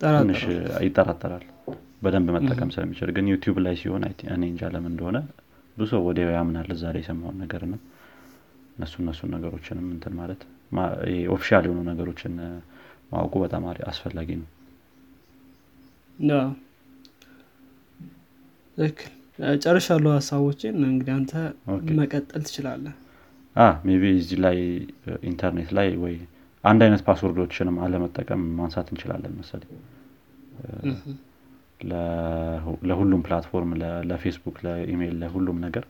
ትንሽ ይጠራጠራል። በደንብ መጠቀም ስለሚችል ግን ዩቲዩብ ላይ ሲሆን እኔ እንጃ ለምን እንደሆነ ብዙ ሰው ወዲያው ያምናል እዛ ላይ የሰማውን ነገር ነው እነሱ እነሱን ነገሮችንም እንትን ማለት official የሆኑ ነገሮችን ማወቁ በጣም አስፈላጊ ነው። ትክክል ጨርሻለሁ ሀሳቦችን እንግዲህ አንተ መቀጠል ትችላለህ። maybe እዚህ ላይ ኢንተርኔት ላይ ወይ አንድ አይነት password ኦችንም አለመጠቀም ማንሳት እንችላለን መሰለኝ። ለሁሉም platform ለፌስቡክ ለኢሜይል ለሁሉም ነገር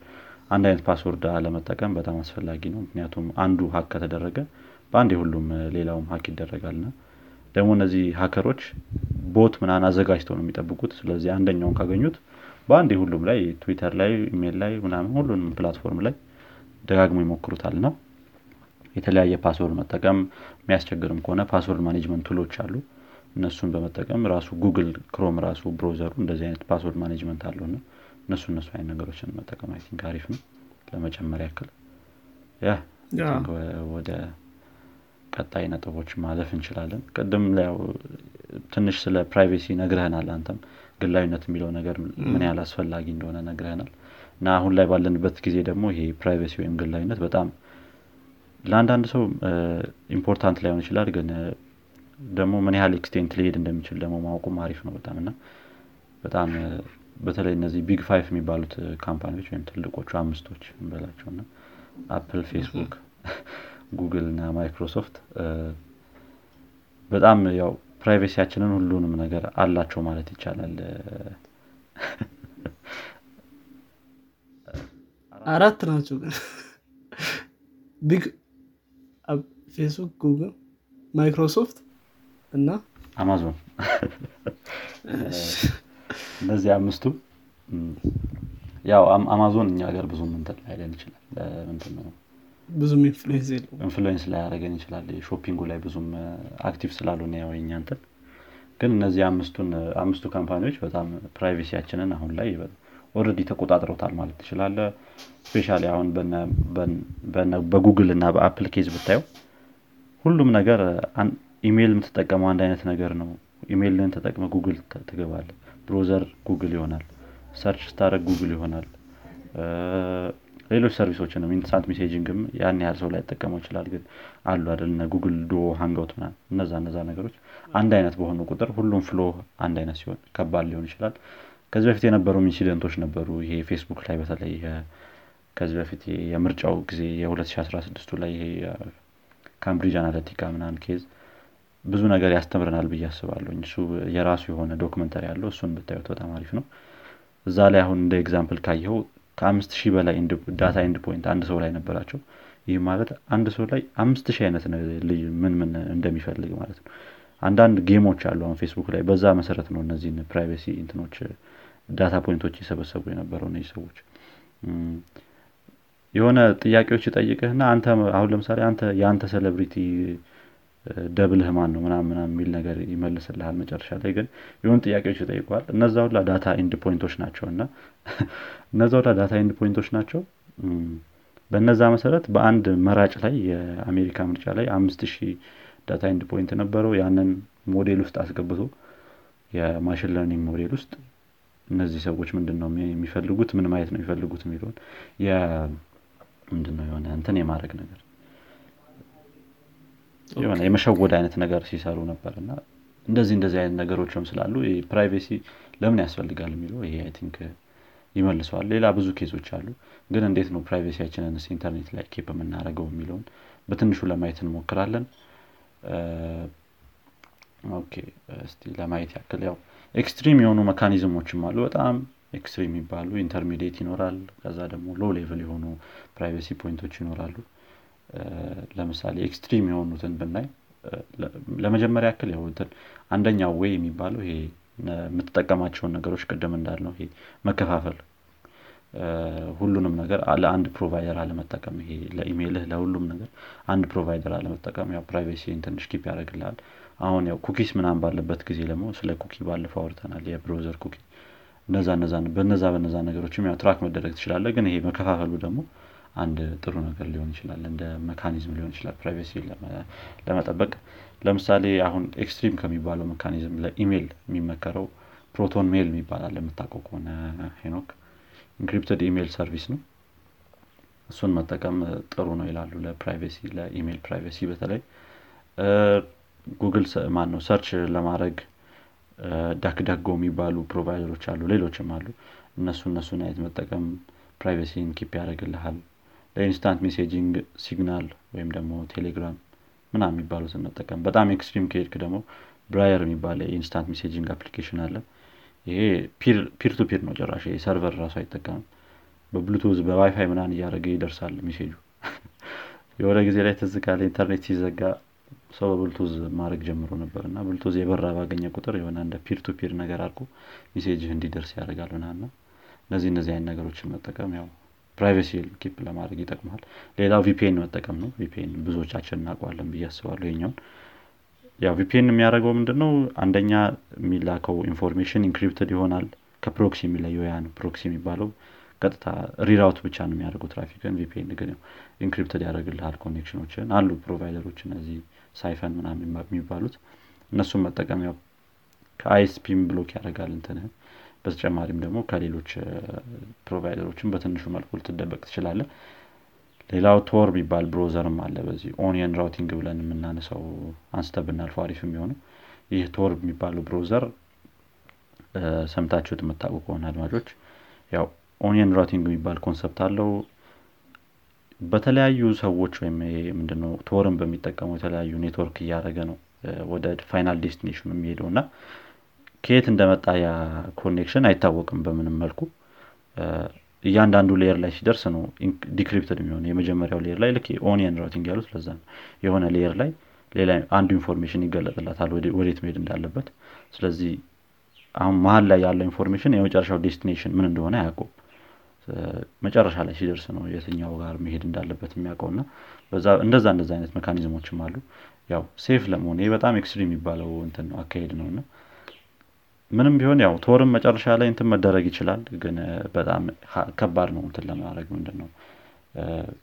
አንድ አይነት password አለመጠቀም በጣም አስፈላጊ ነው። ምክንያቱም አንዱ hack ከተደረገ በአንድ ሁሉም ሌላውም hack ይደረጋል ና ደግሞ እነዚህ hacker ኦች bot ምናን አዘጋጅተው ነው የሚጠብቁት። ስለዚህ አንደኛውን ካገኙት በአንድ ሁሉም ላይ ትዊተር ላይ ኢሜይል ላይ ምናምን ሁሉንም platform ላይ ደጋግሞ ይሞክሩታል ና የተለያየ password መጠቀም የሚያስቸግርም ከሆነ password management tool ኦች አሉ። እነሱን በመጠቀም ራሱ ጉግል ክሮም ራሱ browser ኡ እንደዚህ አይነት password management አለው ና እነሱ እነሱ አይነት ነገሮችን መጠቀም I think አሪፍ ነው ለመጨመር ያክል። yeah ወደ ቀጣይ ነጥቦች ማለፍ እንችላለን። ቅድም ትንሽ ስለ privacy ነግረህናል አንተም ግላዊነት የሚለው ነገር ምን ያህል አስፈላጊ እንደሆነ ነግረህናል። እና አሁን ላይ ባለንበት ጊዜ ደግሞ ይሄ privacy ወይም ግላዊነት በጣም ለአንዳንድ ሰው important ላይሆን ይችላል ግን ደግሞ ምን ያህል extent ሊሄድ እንደሚችል ደግሞ ማወቁም አሪፍ ነው በጣም። እና በጣም በተለይ እነዚህ big five የሚባሉት company ዎች ወይም ትልቆቹ አምስቶች እንበላቸው እና አፕል ፌስቡክ ጉግል እና ማይክሮሶፍት በጣም ያው privacy ያችንን ሁሉንም ነገር አላቸው ማለት ይቻላል። አራት ናቸው ግን ፌስቡክ ጉግል ማይክሮሶፍት እና አማዞን። እነዚህ አምስቱ ያው አማዞን እኛ ሀገር ብዙ ምንትን ላይለን ይችላል። ብዙም influence የለውም። influence ይችላል። shopping ኡ ላይ ብዙም active ስላልሆነ ያው የኛ እንትን። ግን እነዚህ አምስቱን አምስቱ company ዎች በጣም privacy ያችንን አሁን ላይ already ተቆጣጥረውታል ማለት ትችላለህ specially አሁን በጉግል እና በአፕል case ብታየው ሁሉም ነገር ኢሜይል የምትጠቀመው አንድ አይነት ነገር ነው። ኢሜይልን ተጠቅመ ጉግል ትገባለህ browser ጉግል ይሆናል። search ስታደርግ ጉግል ይሆናል። ሌሎች service ኦችንም instant messaging ም ያን ያህል ሰው ላይጠቀመው ይችላል ግን አሉ አይደል? ጉግል ዶ ሃንጋውት ምናምን እነዛ እነዛ ነገሮች አንድ አይነት በሆኑ ቁጥር ሁሉም flow አንድ አይነት ሲሆን ከባድ ሊሆን ይችላል። ከዚህ በፊት የነበሩ incident ኦች ነበሩ። ይሄ ፌስቡክ ላይ በተለይ ከዚህ በፊት የምርጫው ጊዜ የ2016 ላይ ይሄ ካምብሪጅ አናለቲካ ምናን case ብዙ ነገር ያስተምረናል ብዬ አስባለሁ። እሱ የራሱ የሆነ documentary ያለው እሱን ብታዩት በጣም አሪፍ ነው። እዛ ላይ አሁን እንደ example ካየኸው ከአምስት ሺህ በላይ data and point አንድ ሰው ላይ ነበራቸው። ይህ ማለት አንድ ሰው ላይ አምስት ሺህ አይነት ልዩ ምን ምን እንደሚፈልግ ማለት ነው። አንዳንድ game ኦች አሉ አሁን ፌስቡክ ላይ በዛ መሰረት ነው እነዚህን privacy እንትኖች data point ኦች የሰበሰቡ የነበረው እነዚህ ሰዎች የሆነ ጥያቄዎች ይጠይቅህና አንተ አሁን ለምሳሌ አንተ የአንተ celebrity double ህ ነው ምናም ምናም የሚል ነገር ይመልስልሃል መጨረሻ ላይ ግን የሆኑ ጥያቄዎች ይጠይቀዋል እነዛ ሁላ data end point ኦች ናቸው እና [LAUGHS] እነዛ ሁላ data end point ኦች ናቸው። በነዛ መሰረት በአንድ መራጭ ላይ የአሜሪካ ምርጫ ላይ አምስት ሺህ data end point ነበረው። ያንን ሞዴል ውስጥ አስገብቶ የ machine learning model ውስጥ እነዚህ ሰዎች ምንድን ነው የሚፈልጉት? ምን ማየት ነው የሚፈልጉት የሚለውን ምንድነው የሆነ እንትን የማድረግ ነገር? የሆነ የመሸወድ አይነት ነገር ሲሰሩ ነበር እና እንደዚህ እንደዚህ አይነት ነገሮችም ስላሉ privacy ለምን ያስፈልጋል የሚለው ይሄ I think ይመልሰዋል። ሌላ ብዙ case ኦች አሉ። ግን እንዴት ነው privacy ያችንን ኢንተርኔት ላይ keep የምናደርገው የሚለውን በትንሹ ለማየት እንሞክራለን። okay እስቲ ለማየት ያክል ያው extreme የሆኑ mechanism ኦችም አሉ። በጣም extreme የሚባሉ intermediate ይኖራል። ከዛ ደግሞ low level የሆኑ privacy point ኦች ይኖራሉ። ለምሳሌ extreme የሆኑትን ብናይ ለመጀመሪያ ያክል ያው አንደኛው way የሚባለው ይሄ የምትጠቀማቸውን ነገሮች ቅድም እንዳልነው ይሄ መከፋፈል ሁሉንም ነገር ለአንድ provider አለመጠቀም ይሄ ለኢሜይልህ ለሁሉም ነገር አንድ provider አለመጠቀም ያው privacy ን ትንሽ keep ያደርግልሃል። አሁን ያው cookies ምናምን ባለበት ጊዜ ደግሞ ስለ cookie ባለፈው አውርተናል። የ browser cookie እነዛ በነዛ በነዛ ነገሮችም ያው track መደረግ ትችላለ ግን ይሄ መከፋፈሉ ደግሞ አንድ ጥሩ ነገር ሊሆን ይችላል። እንደ mechanism ሊሆን ይችላል። privacy ለመጠበቅ ለምሳሌ አሁን extreme ከሚባለው mechanism ለኢሜይል የሚመከረው Proton Mail የሚባላል የምታውቀው ከሆነ ሄኖክ encrypted email service ነው። እሱን መጠቀም ጥሩ ነው ይላሉ። ለ privacy ለ email privacy በተለይ ጉግል ማን ነው search ለማድረግ DuckDuckGo የሚባሉ provider ኦች አሉ ሌሎችም አሉ። እነሱ እነሱን አይነት መጠቀም privacy ን keep ያደርግልሃል። ለ instant messaging Signal ወይም ደግሞ ቴሌግራም ምናምን የሚባሉትን መጠቀም። በጣም extreme ከሄድክ ደግሞ Briar የሚባለ የ instant messaging application አለ። ይሄ peer to peer ነው ጭራሽ። server ራሱ አይጠቀምም። በብሉቱዝ በዋይፋይ ምናምን እያደረገ ይደርሳል message ኡ። [LAUGHS] የሆነ ጊዜ ላይ ትዝ ካለህ ኢንተርኔት ሲዘጋ ሰው በብሉቱዝ ማድረግ ጀምሮ ነበር እና ብሉቱዝ የበራ ባገኘ ቁጥር የሆነ እንደ peer to peer ነገር አድርጎ message ህ እንዲደርስ ያደርጋል ምናምን እነዚህ እነዚህ አይነት ነገሮችን መጠቀም ያው privacy keep ለማድረግ ይጠቅማል። ሌላው VPN መጠቀም ነው። VPN ብዙዎቻችን እናውቀዋለን ብዬ አስባለሁ ይኛውን ያው VPN የሚያደርገው ምንድነው? አንደኛ የሚላከው information encrypted ይሆናል። ከ proxy የሚለየው ያ proxy የሚባለው ቀጥታ reroute ብቻ ነው የሚያደርገው ትራፊክን። VPN ግን encrypted ያደርግልሃል። connection ኦችን አሉ። provider ኦች እነዚህ Psiphon ምናምን የሚባሉት እነሱን መጠቀም ያው ከ ISP ም block ያደርጋል እንትንህን። በተጨማሪም ደግሞ ከሌሎች provider ኦችን በትንሹ መልኩ ልትደበቅ ትችላለ ሌላው Tor የሚባል browser ም አለ በዚህ onion routing ብለን የምናነሳው አንስተ ብናልፈው አሪፍ የሚሆነው። ይህ Tor የሚባለው browser ሰምታችሁት የምታውቁ ከሆነ አድማጮች ያው onion routing የሚባል concept አለው በተለያዩ ሰዎች ወይም ምንድነው Tor ን በሚጠቀሙ የተለያዩ ኔትወርክ እያደረገ ነው ወደ final destination ኡ የሚሄደው እና ከየት እንደመጣ ያ connection አይታወቅም በምንም መልኩ። እያንዳንዱ layer ላይ ሲደርስ ነው decrypted የሚሆነ የመጀመሪያው layer ላይ ልክ onion routing ያሉት ለዛ ነው። የሆነ layer ላይ ሌላ አንዱ information ይገለጥላታል ወዴት መሄድ እንዳለበት። ስለዚህ አሁን መሀል ላይ ያለው information የመጨረሻው destination ምን እንደሆነ አያውቁም መጨረሻ ላይ ሲደርስ ነው የትኛው ጋር መሄድ እንዳለበት የሚያውቀው እና እንደዛ እንደዛ አይነት mechanism ኦችም አሉ። ያው safe ለመሆን ይህ በጣም extreme የሚባለው እንትን ነው አካሄድ ነው እና ምንም ቢሆን ያው Tor ም መጨረሻ ላይ እንትን መደረግ ይችላል ግን በጣም ከባድ ነው እንትን ለማድረግ ምንድን ነው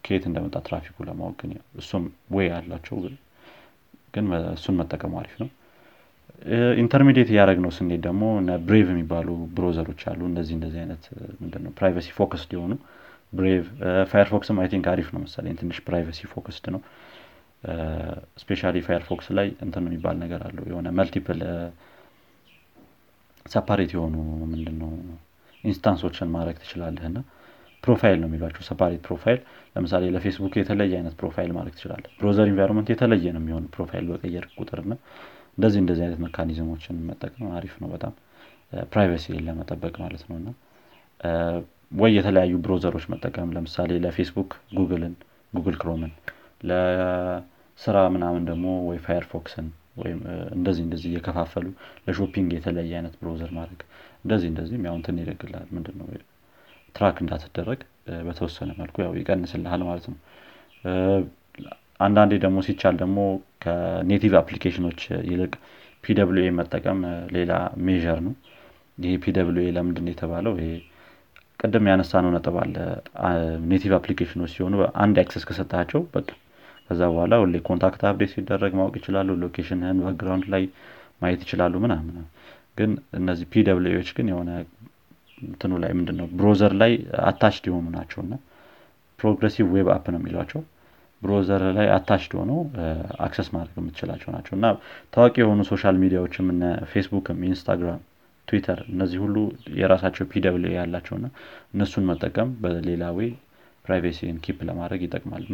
ከየት እንደመጣ ትራፊኩ ለማወቅ ግን እሱም way አላቸው ግን እሱን መጠቀሙ አሪፍ ነው intermediate እያደረግ ነው ስንሄድ ደግሞ Brave የሚባሉ browser ኦች አሉ። እንደዚህ እንደዚህ አይነት ምንድነው privacy focused የሆኑ Brave Firefox ም I think አሪፍ ነው መሰለኝ። ትንሽ privacy focused ነው። specially Firefox ላይ እንትን የሚባል ነገር አለው። የሆነ multiple separate የሆኑ ምንድነው instance ኦችን ማድረግ ትችላለህ እና profile ነው የሚሏቸው separate profile ለምሳሌ ለፌስቡክ የተለየ አይነት profile ማድረግ ትችላለ browser environment የተለየ ነው የሚሆን profile በቀየር ቁጥር ና እንደዚህ እንደዚህ አይነት mechanism ኦችን መጠቀም አሪፍ ነው በጣም። privacy ለመጠበቅ ማለት ነው እና ወይ የተለያዩ browser ኦች መጠቀም ለምሳሌ ለፌስቡክ ጉግልን Google Chrome ን ለስራ ምናምን ደግሞ ወይ Firefox ን ወይም እንደዚህ እንደዚህ እየከፋፈሉ ለ shopping የተለያየ አይነት browser ማድረግ እንደዚህ እንደዚህም ያው እንትን ነው track እንዳትደረግ በተወሰነ መልኩ ያው ይቀንስልሃል ማለት ነው። አንዳንዴ ደግሞ ሲቻል ደግሞ ከ native application ኦች ይልቅ ፒደብሊኤ መጠቀም ሌላ ሜር ነው። ይሄ PWA ለምንድን የተባለው? ይሄ ቅድም ያነሳነው ነጥብ አለ። native application ኦች ሲሆኑ አንድ access ከሰጣቸው በቃ ከዛ በኋላ ሁሌ contact update ሲደረግ ማወቅ ይችላሉ location ህን background ላይ ማየት ይችላሉ ምናምን። ግን እነዚህ PWA ዎች ግን የሆነ እንትኑ ላይ ምንድን ነው browser ላይ attached የሆኑ ናቸው እና progressive web app ነው የሚሏቸው browser ላይ attached ሆነው access ማድረግ የምትችላቸው ናቸው። እና ታዋቂ የሆኑ social media ዎችም እነ ፌስቡክም ኢንስታግራም ትዊተር እነዚህ ሁሉ የራሳቸው PWA ያላቸው ና እነሱን መጠቀም በሌላ way privacy ን keep ለማድረግ ይጠቅማል።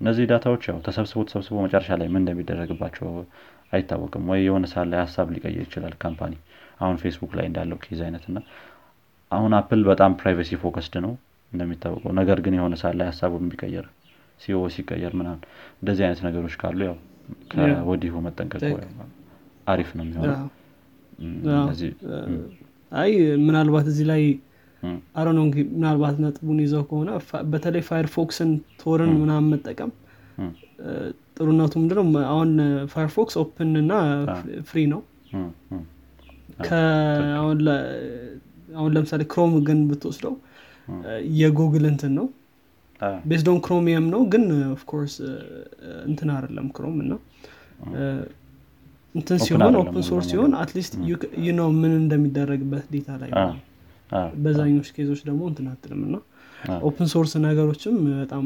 እነዚህ data ዎች ያው ተሰብስቦ ተሰብስቦ መጨረሻ ላይ ምን እንደሚደረግባቸው አይታወቅም። ወይ የሆነ ሰዓት ላይ ሀሳብ ሊቀይር ይችላል company አሁን ፌስቡክ ላይ እንዳለው case አይነት እና አሁን Apple በጣም privacy focused ነው እንደሚታወቀው። ነገር ግን የሆነ ሰዓት ላይ ሀሳቡን ቢቀየር CEO ሲቀየር ምናምን እንደዚህ አይነት ነገሮች ካሉ ያው ከወዲሁ መጠንቀቅ አሪፍ ነው የሚሆነው። አይ ምናልባት እዚህ ላይ ነው ምናልባት ነጥቡን ይዘው ከሆነ በተለይ Firefox ን Tor ን ምናምን መጠቀም ጥሩነቱ ምንድነው? አሁን Firefox open እና free ነው። አሁን ለምሳሌ Chrome ግን ብትወስደው የጉግል እንትን ነው based on Chromium ነው ግን of course እንትን አይደለም Chrome እና እንትን ሲሆን open source ሲሆን at least you ነው ምን እንደሚደረግበት data ላይ በዛኞች case ኦች ደግሞ እንትን አትልም እና open source ነገሮችም በጣም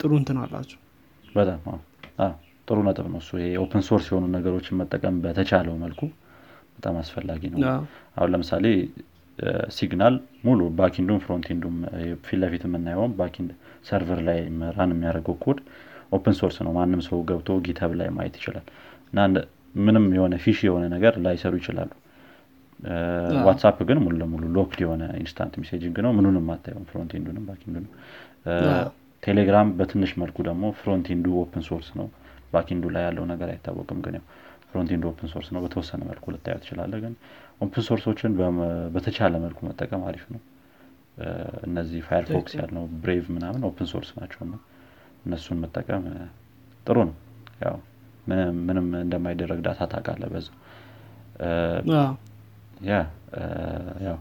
ጥሩ እንትን አላቸው። በጣም ጥሩ ነጥብ ነው እሱ። ይሄ open source የሆኑ ነገሮችን መጠቀም በተቻለው መልኩ በጣም አስፈላጊ ነው። አሁን ለምሳሌ Signal ሙሉ backend ዱም frontend ዱም ፊት ለፊት የምናየውም backend server ላይ run የሚያደርገው code open source ነው። ማንም ሰው ገብቶ GitHub ላይ ማየት ይችላል። እና ምንም የሆነ fish የሆነ ነገር ላይሰሩ ይችላሉ። WhatsApp ግን ሙሉ ለሙሉ locked የሆነ instant messaging ነው። ምኑንም አታየውም frontend ኡንም backend ኡንም። ቴሌግራም በትንሽ መልኩ ደግሞ frontend ኡ open source ነው። backend ኡ ላይ ያለው ነገር አይታወቅም ግን ያው frontend ኡ open source ነው። በተወሰነ መልኩ ልታየው ትችላለህ ግን open source ኦችን በተቻለ መልኩ መጠቀም አሪፍ ነው። እነዚህ Firefox ያልነው Brave ምናምን open source ናቸው እና እነሱን መጠቀም ጥሩ ነው። ያው ምንም እንደማይደረግ data ታቃለህ በዛ። ያ ያው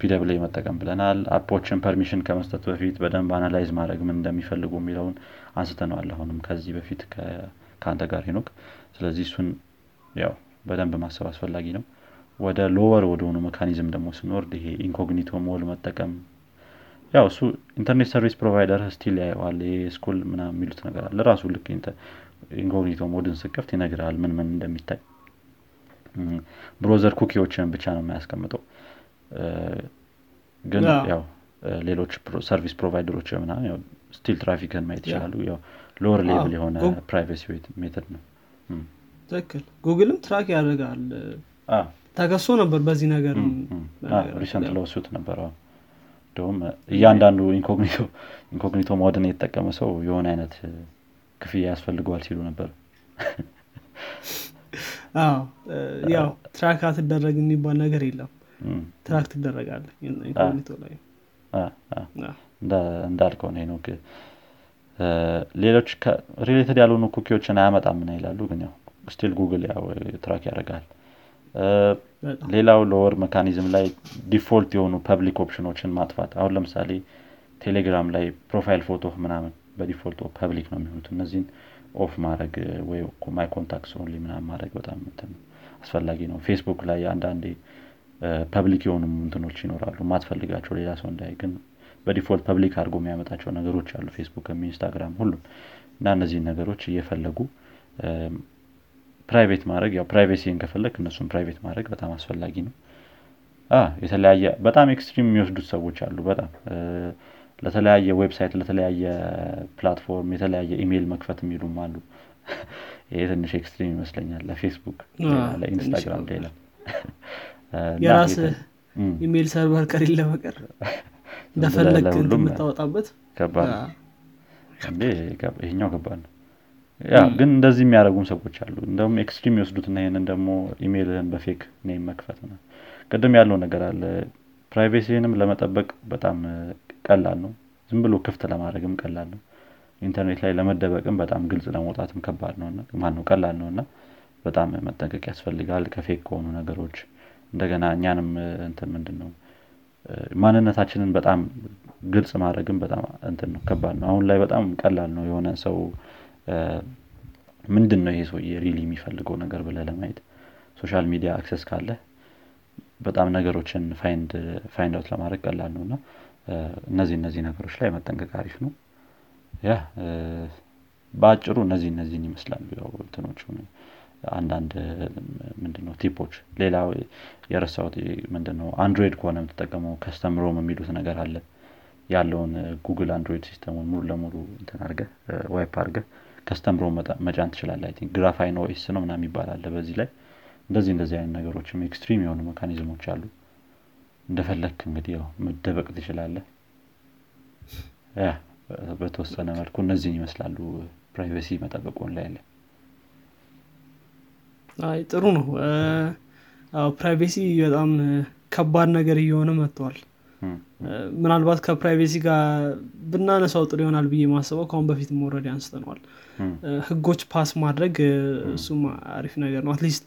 PWA መጠቀም ብለናል። app ኦችን permission ከመስጠት በፊት በደንብ analyze ማድረግ ምን እንደሚፈልጉ የሚለውን አንስተነዋል አሁንም ከዚህ በፊት ከአንተ ጋር ሄኖክ። ስለዚህ እሱን ያው በደንብ ማሰብ አስፈላጊ ነው ወደ lower ወደሆኑ mechanism ደግሞ ስንወርድ ይሄ incognito mode መጠቀም። ያው እሱ internet service provider still ያየዋል። ይሄ school ምናምን የሚሉት ነገር አለ። ራሱ ልክ incognito mode ን ስከፍት ይነግራል ምን ምን እንደሚታይ። browser cookie ዎችን ብቻ ነው የማያስቀምጠው። ግን ያው ሌሎች service provider ኦች ምናምን still traffic ን ማየት ይችላሉ። ያው lower level የሆነ privacy method ነው። ትክክል። ጉግልም track ያደርጋል ተከሶ ነበር በዚህ ነገር recent lawsuit ነበረ እንዲሁም እያንዳንዱ incognito mode ን የተጠቀመ ሰው የሆነ አይነት ክፍያ ያስፈልገዋል ሲሉ ነበር። [LAUGHS] ያው track አትደረግ የሚባል ነገር የለም። track ትደረጋለህ incognito ላይ። እንዳልከው ነው ሌሎች related ያልሆኑ cookie ዎችን አያመጣም ምን ይላሉ ግን ያው still ጉግል ያው track ያደርጋል ሌላው lower mechanism ላይ default የሆኑ public option ኦችን ማጥፋት። አሁን ለምሳሌ ቴሌግራም ላይ profile ፎቶ ምናምን በ default public ነው የሚሆኑት። እነዚህን off ማድረግ ወይ my contact only ምናምን ማድረግ በጣም አስፈላጊ ነው። ፌስቡክ ላይ አንዳንዴ public የሆኑ እንትኖች ይኖራሉ። ማትፈልጋቸው ሌላ ሰው እንዳይ ግን በ default public አድርጎ የሚያመጣቸው ነገሮች አሉ። ፌስቡክም ኢንስታግራም ሁሉም እና እነዚህን ነገሮች እየፈለጉ private ማድረግ ያው privacy ን ከፈለግ እነሱን private ማድረግ በጣም አስፈላጊ ነው። የተለያየ በጣም extreme የሚወስዱት ሰዎች አሉ በጣም። ለተለያየ website ለተለያየ platform የተለያየ ኢሜይል መክፈት የሚሉም አሉ። [LAUGHS] ይሄ ትንሽ extreme ይመስለኛል ለፌስቡክ ለኢንስታግራም ሌላ [LAUGHS] የራስ ኢሜይል server ከሌለ በቀር [LAUGHS] እንደፈለግ የምታወጣበት? ከባድ ይሄኛው ከባድ ነው yeah ግን እንደዚህ የሚያደረጉም ሰዎች አሉ። እንደውም extreme ይወስዱትና ይህንን ደግሞ ኢሜይልህን በ fake name መክፈት ነው። ቅድም ያለው ነገር አለ። privacy ንም ለመጠበቅ በጣም ቀላል ነው። ዝም ብሎ ክፍት ለማድረግም ቀላል ነው። ኢንተርኔት ላይ ለመደበቅም በጣም ግልጽ ለመውጣትም ከባድ ነው። ማን ነው ቀላል ነው? እና በጣም መጠንቀቅ ያስፈልጋል። ከ fake ከሆኑ ነገሮች እንደገና እኛንም እንትን ምንድን ነው ማንነታችንን በጣም ግልጽ ማድረግም በጣም እንትን ነው ከባድ ነው። አሁን ላይ በጣም ቀላል ነው። የሆነ ሰው ምንድን ነው ይሄ ሰውዬ really የሚፈልገው ነገር ብለህ ለማየት? social media access ካለ በጣም ነገሮችን find out ለማድረግ ቀላል ነው እና እነዚህ እነዚህ ነገሮች ላይ መጠንቀቅ አሪፍ ነው። yeah በአጭሩ እነዚህ እነዚህን ይመስላሉ ያው አንዳንድ ምንድነው tip ኦች ሌላ የረሳሁት ምንድነው Android ከሆነ የምትጠቀመው custom ROM የሚሉት ነገር አለ። ያለውን ጉግል Android system ኡን ሙሉ ለሙሉ እንትን አርገ wipe አርገ custom ROM መጫን ትችላለህ አይ GrapheneOS ነው ምናም ይባላለ በዚህ ላይ። እንደዚህ እንደዚህ አይነት ነገሮችም extreme የሆኑ mechanism ኦች አሉ። እንደፈለክ እንግዲህ ያው መደበቅ ትችላለህ yeah በተወሰነ መልኩ እነዚህን ይመስላሉ privacy online ላይ። አይ ጥሩ ነው። privacy በጣም ከባድ ነገር እየሆነ መጥተዋል ምናልባት ከ privacy ጋር ብናነሳው ጥሩ ይሆናል ብዬ ማስበው ከአሁን በፊት መሰለኝ አንስተነዋል ህጎች pass ማድረግ እሱም አሪፍ ነገር ነው። at least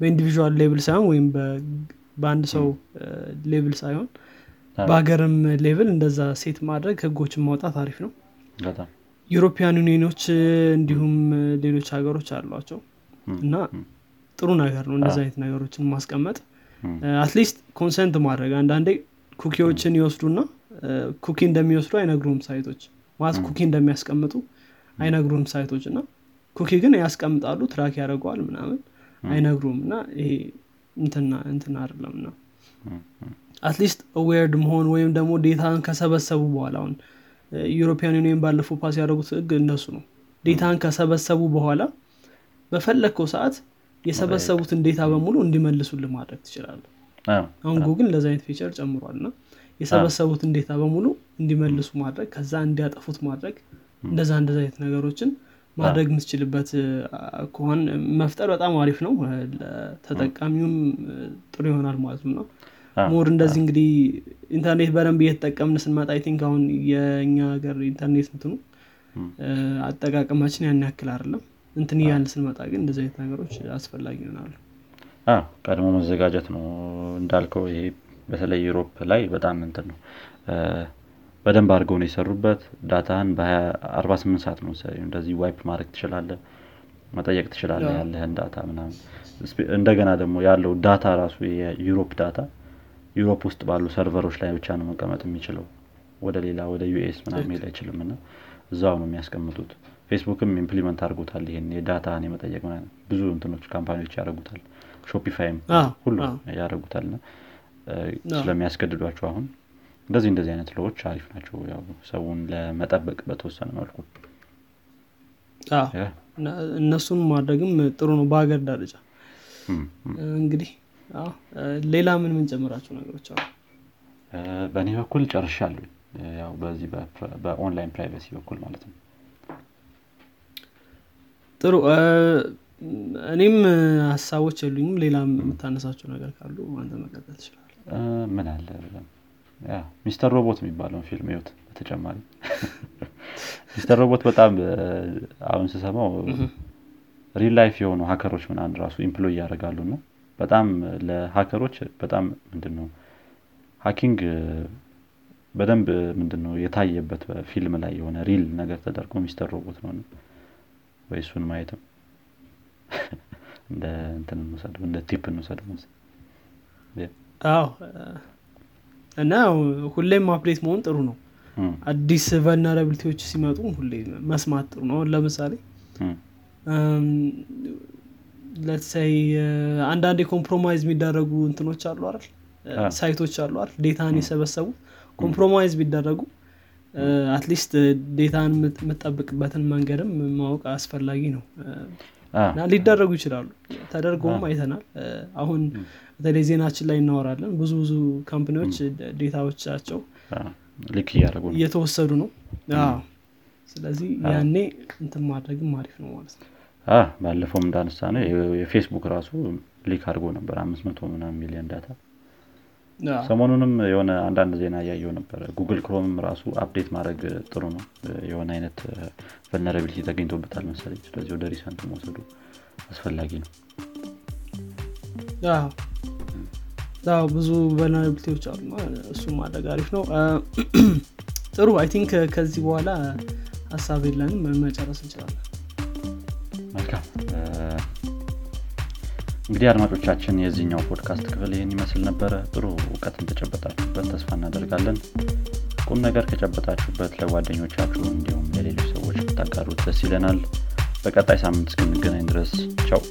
በ individual level ሳይሆን ወይም በአንድ ሰው level ሳይሆን በሀገርም level እንደዛ set ማድረግ ህጎችን ማውጣት አሪፍ ነው። European Union ኖች እንዲሁም ሌሎች ሀገሮች አሏቸው። እና ጥሩ ነገር ነው እንደዚህ አይነት ነገሮችን ማስቀመጥ። at least consent ማድረግ አንዳንዴ cookie ዎችን ይወስዱና cookie እንደሚወስዱ አይነግሩም site ኦች። ማለት cookie እንደሚያስቀምጡ አይነግሩም site ኦች እና cookie ግን ያስቀምጣሉ track ያደርገዋል ምናምን አይነግሩም እና ይሄ እንትና እንትና አይደለም እና at least aware መሆን ወይም ደግሞ data ን ከሰበሰቡ በኋላ አሁን European Union ባለፈው pass ያደረጉት ህግ እንደሱ ነው። data ን ከሰበሰቡ በኋላ በፈለግከው ሰዓት የሰበሰቡትን data በሙሉ እንዲመልሱልህ ማድረግ ትችላለ አሁን ጉግል እንደዚ አይነት feature ጨምሯል እና የሰበሰቡትን data በሙሉ እንዲመልሱ ማድረግ ከዛ እንዲያጠፉት ማድረግ እንደዛ እንደዚ አይነት ነገሮችን ማድረግ የምትችልበት ከሆን መፍጠር በጣም አሪፍ ነው። ለተጠቃሚውም ጥሩ ይሆናል ማለት ነው። more እንደዚህ እንግዲህ ኢንተርኔት በደንብ እየተጠቀምን ስንመጣ I think አሁን የእኛ ሀገር ኢንተርኔት እንትኑ አጠቃቀማችን ያን ያክል አይደለም። እንትን እያልን ስንመጣ ግን እንደዚህ አይነት ነገሮች አስፈላጊ ይሆናሉ። ቀድሞ መዘጋጀት ነው እንዳልከው ይሄ በተለይ ዩሮፕ ላይ በጣም እንትን ነው በደንብ አድርገው ነው የሰሩበት። data ህን በ48 ሰዓት ነው እንደዚህ wipe ማድረግ ትችላለ መጠየቅ ትችላለ ያለህን data ምናምን። እንደገና ደግሞ ያለው data ራሱ የዩሮፕ data ዩሮፕ ውስጥ ባሉ server ኦች ላይ ብቻ ነው መቀመጥ የሚችለው። ወደ ሌላ ወደ ዩኤስ ምናምን ሄድ አይችልም እና እዛው ነው የሚያስቀምጡት። ፌስቡክም implement አድርጎታል ይሄን የ data ን የመጠየቅ ብዙ እንትኖች company ዎች ያደረጉታል ሾፒፋይም ሁሉ ያደረጉታል ና ስለሚያስገድዷቸው አሁን እንደዚህ እንደዚህ አይነት law ዎች አሪፍ ናቸው። ያው ሰውን ለመጠበቅ በተወሰነ መልኩ እነሱን ማድረግም ጥሩ ነው በሀገር ደረጃ እንግዲህ ሌላ ምን ምን ጨምራቸው ነገሮች አሉ? በእኔ በኩል ጨርሻለሁ ያው በዚህ በ online privacy በኩል ማለት ነው። ጥሩ እኔም ሀሳቦች የሉኝም። ሌላ የምታነሳቸው ነገር ካሉ አንተ መቀጠል ትችላል ምን አለ ሚስተር ሮቦት የሚባለውን ፊልም ይወት በተጨማሪ። [LAUGHS] ሚስተር ሮቦት በጣም አሁን ስሰማው real life የሆኑ hacker ኦች ምናምን ራሱ employ ያደርጋሉ እና በጣም ለ hacker ኦች በጣም ምንድን ነው hacking በደንብ ምንድን ነው የታየበት ፊልም ላይ የሆነ real ነገር ተደርጎ ሚስተር ሮቦት ነው ወይ እሱን ማየትም [LAUGHS] እንደ እንትን እንውሰደው እንደ tip እንውሰደው አዎ እና ሁሌም update መሆን ጥሩ ነው። አዲስ vulnerability ዎች ሲመጡ ሁሌ መስማት ጥሩ ነው። ለምሳሌ let's say አንዳንድ የ compromise የሚደረጉ እንትኖች አሉ አይደል? site ኦች አሉ አይደል? data ን የሰበሰቡ compromise ቢደረጉ at least data ን የምጠብቅበትን መንገድም ማወቅ አስፈላጊ ነው እና ሊደረጉ ይችላሉ። ተደርገውም አይተናል። አሁን በተለይ ዜናችን ላይ እናወራለን። ብዙ ብዙ company ዎች data ዎቻቸው leak እያደረጉ እየተወሰዱ ነው። ስለዚህ ያኔ እንትን ማድረግም አሪፍ ነው ማለት ነው። ባለፈውም እንዳነሳ ነው የፌስቡክ ራሱ leak አድርጎ ነበር። አምስት መቶ ምናምን ሚሊዮን data ሰሞኑንም የሆነ አንዳንድ ዜና እያየው ነበረ። ጉግል ክሮምም ራሱ update ማድረግ ጥሩ ነው። የሆነ አይነት vulnerability ተገኝቶበታል መሰለኝ። ስለዚህ ወደ recent መውሰዱ አስፈላጊ ነው። ብዙ vulnerability ዎች አሉ እሱ ማድረግ አሪፍ ነው። ጥሩ። I think ከዚህ በኋላ ሀሳብ የለንም። መጨረስ እንችላለን። መልካም እንግዲህ አድማጮቻችን የዚህኛው ፖድካስት ክፍል ይህን ይመስል ነበረ። ጥሩ እውቀትን ተጨበጣችሁበት ተስፋ እናደርጋለን። ቁም ነገር ከጨበጣችሁበት ለጓደኞቻችሁ እንዲሁም ለሌሎች ሰዎች ብታጋሩት ደስ ይለናል። በቀጣይ ሳምንት እስክንገናኝ ድረስ ቻው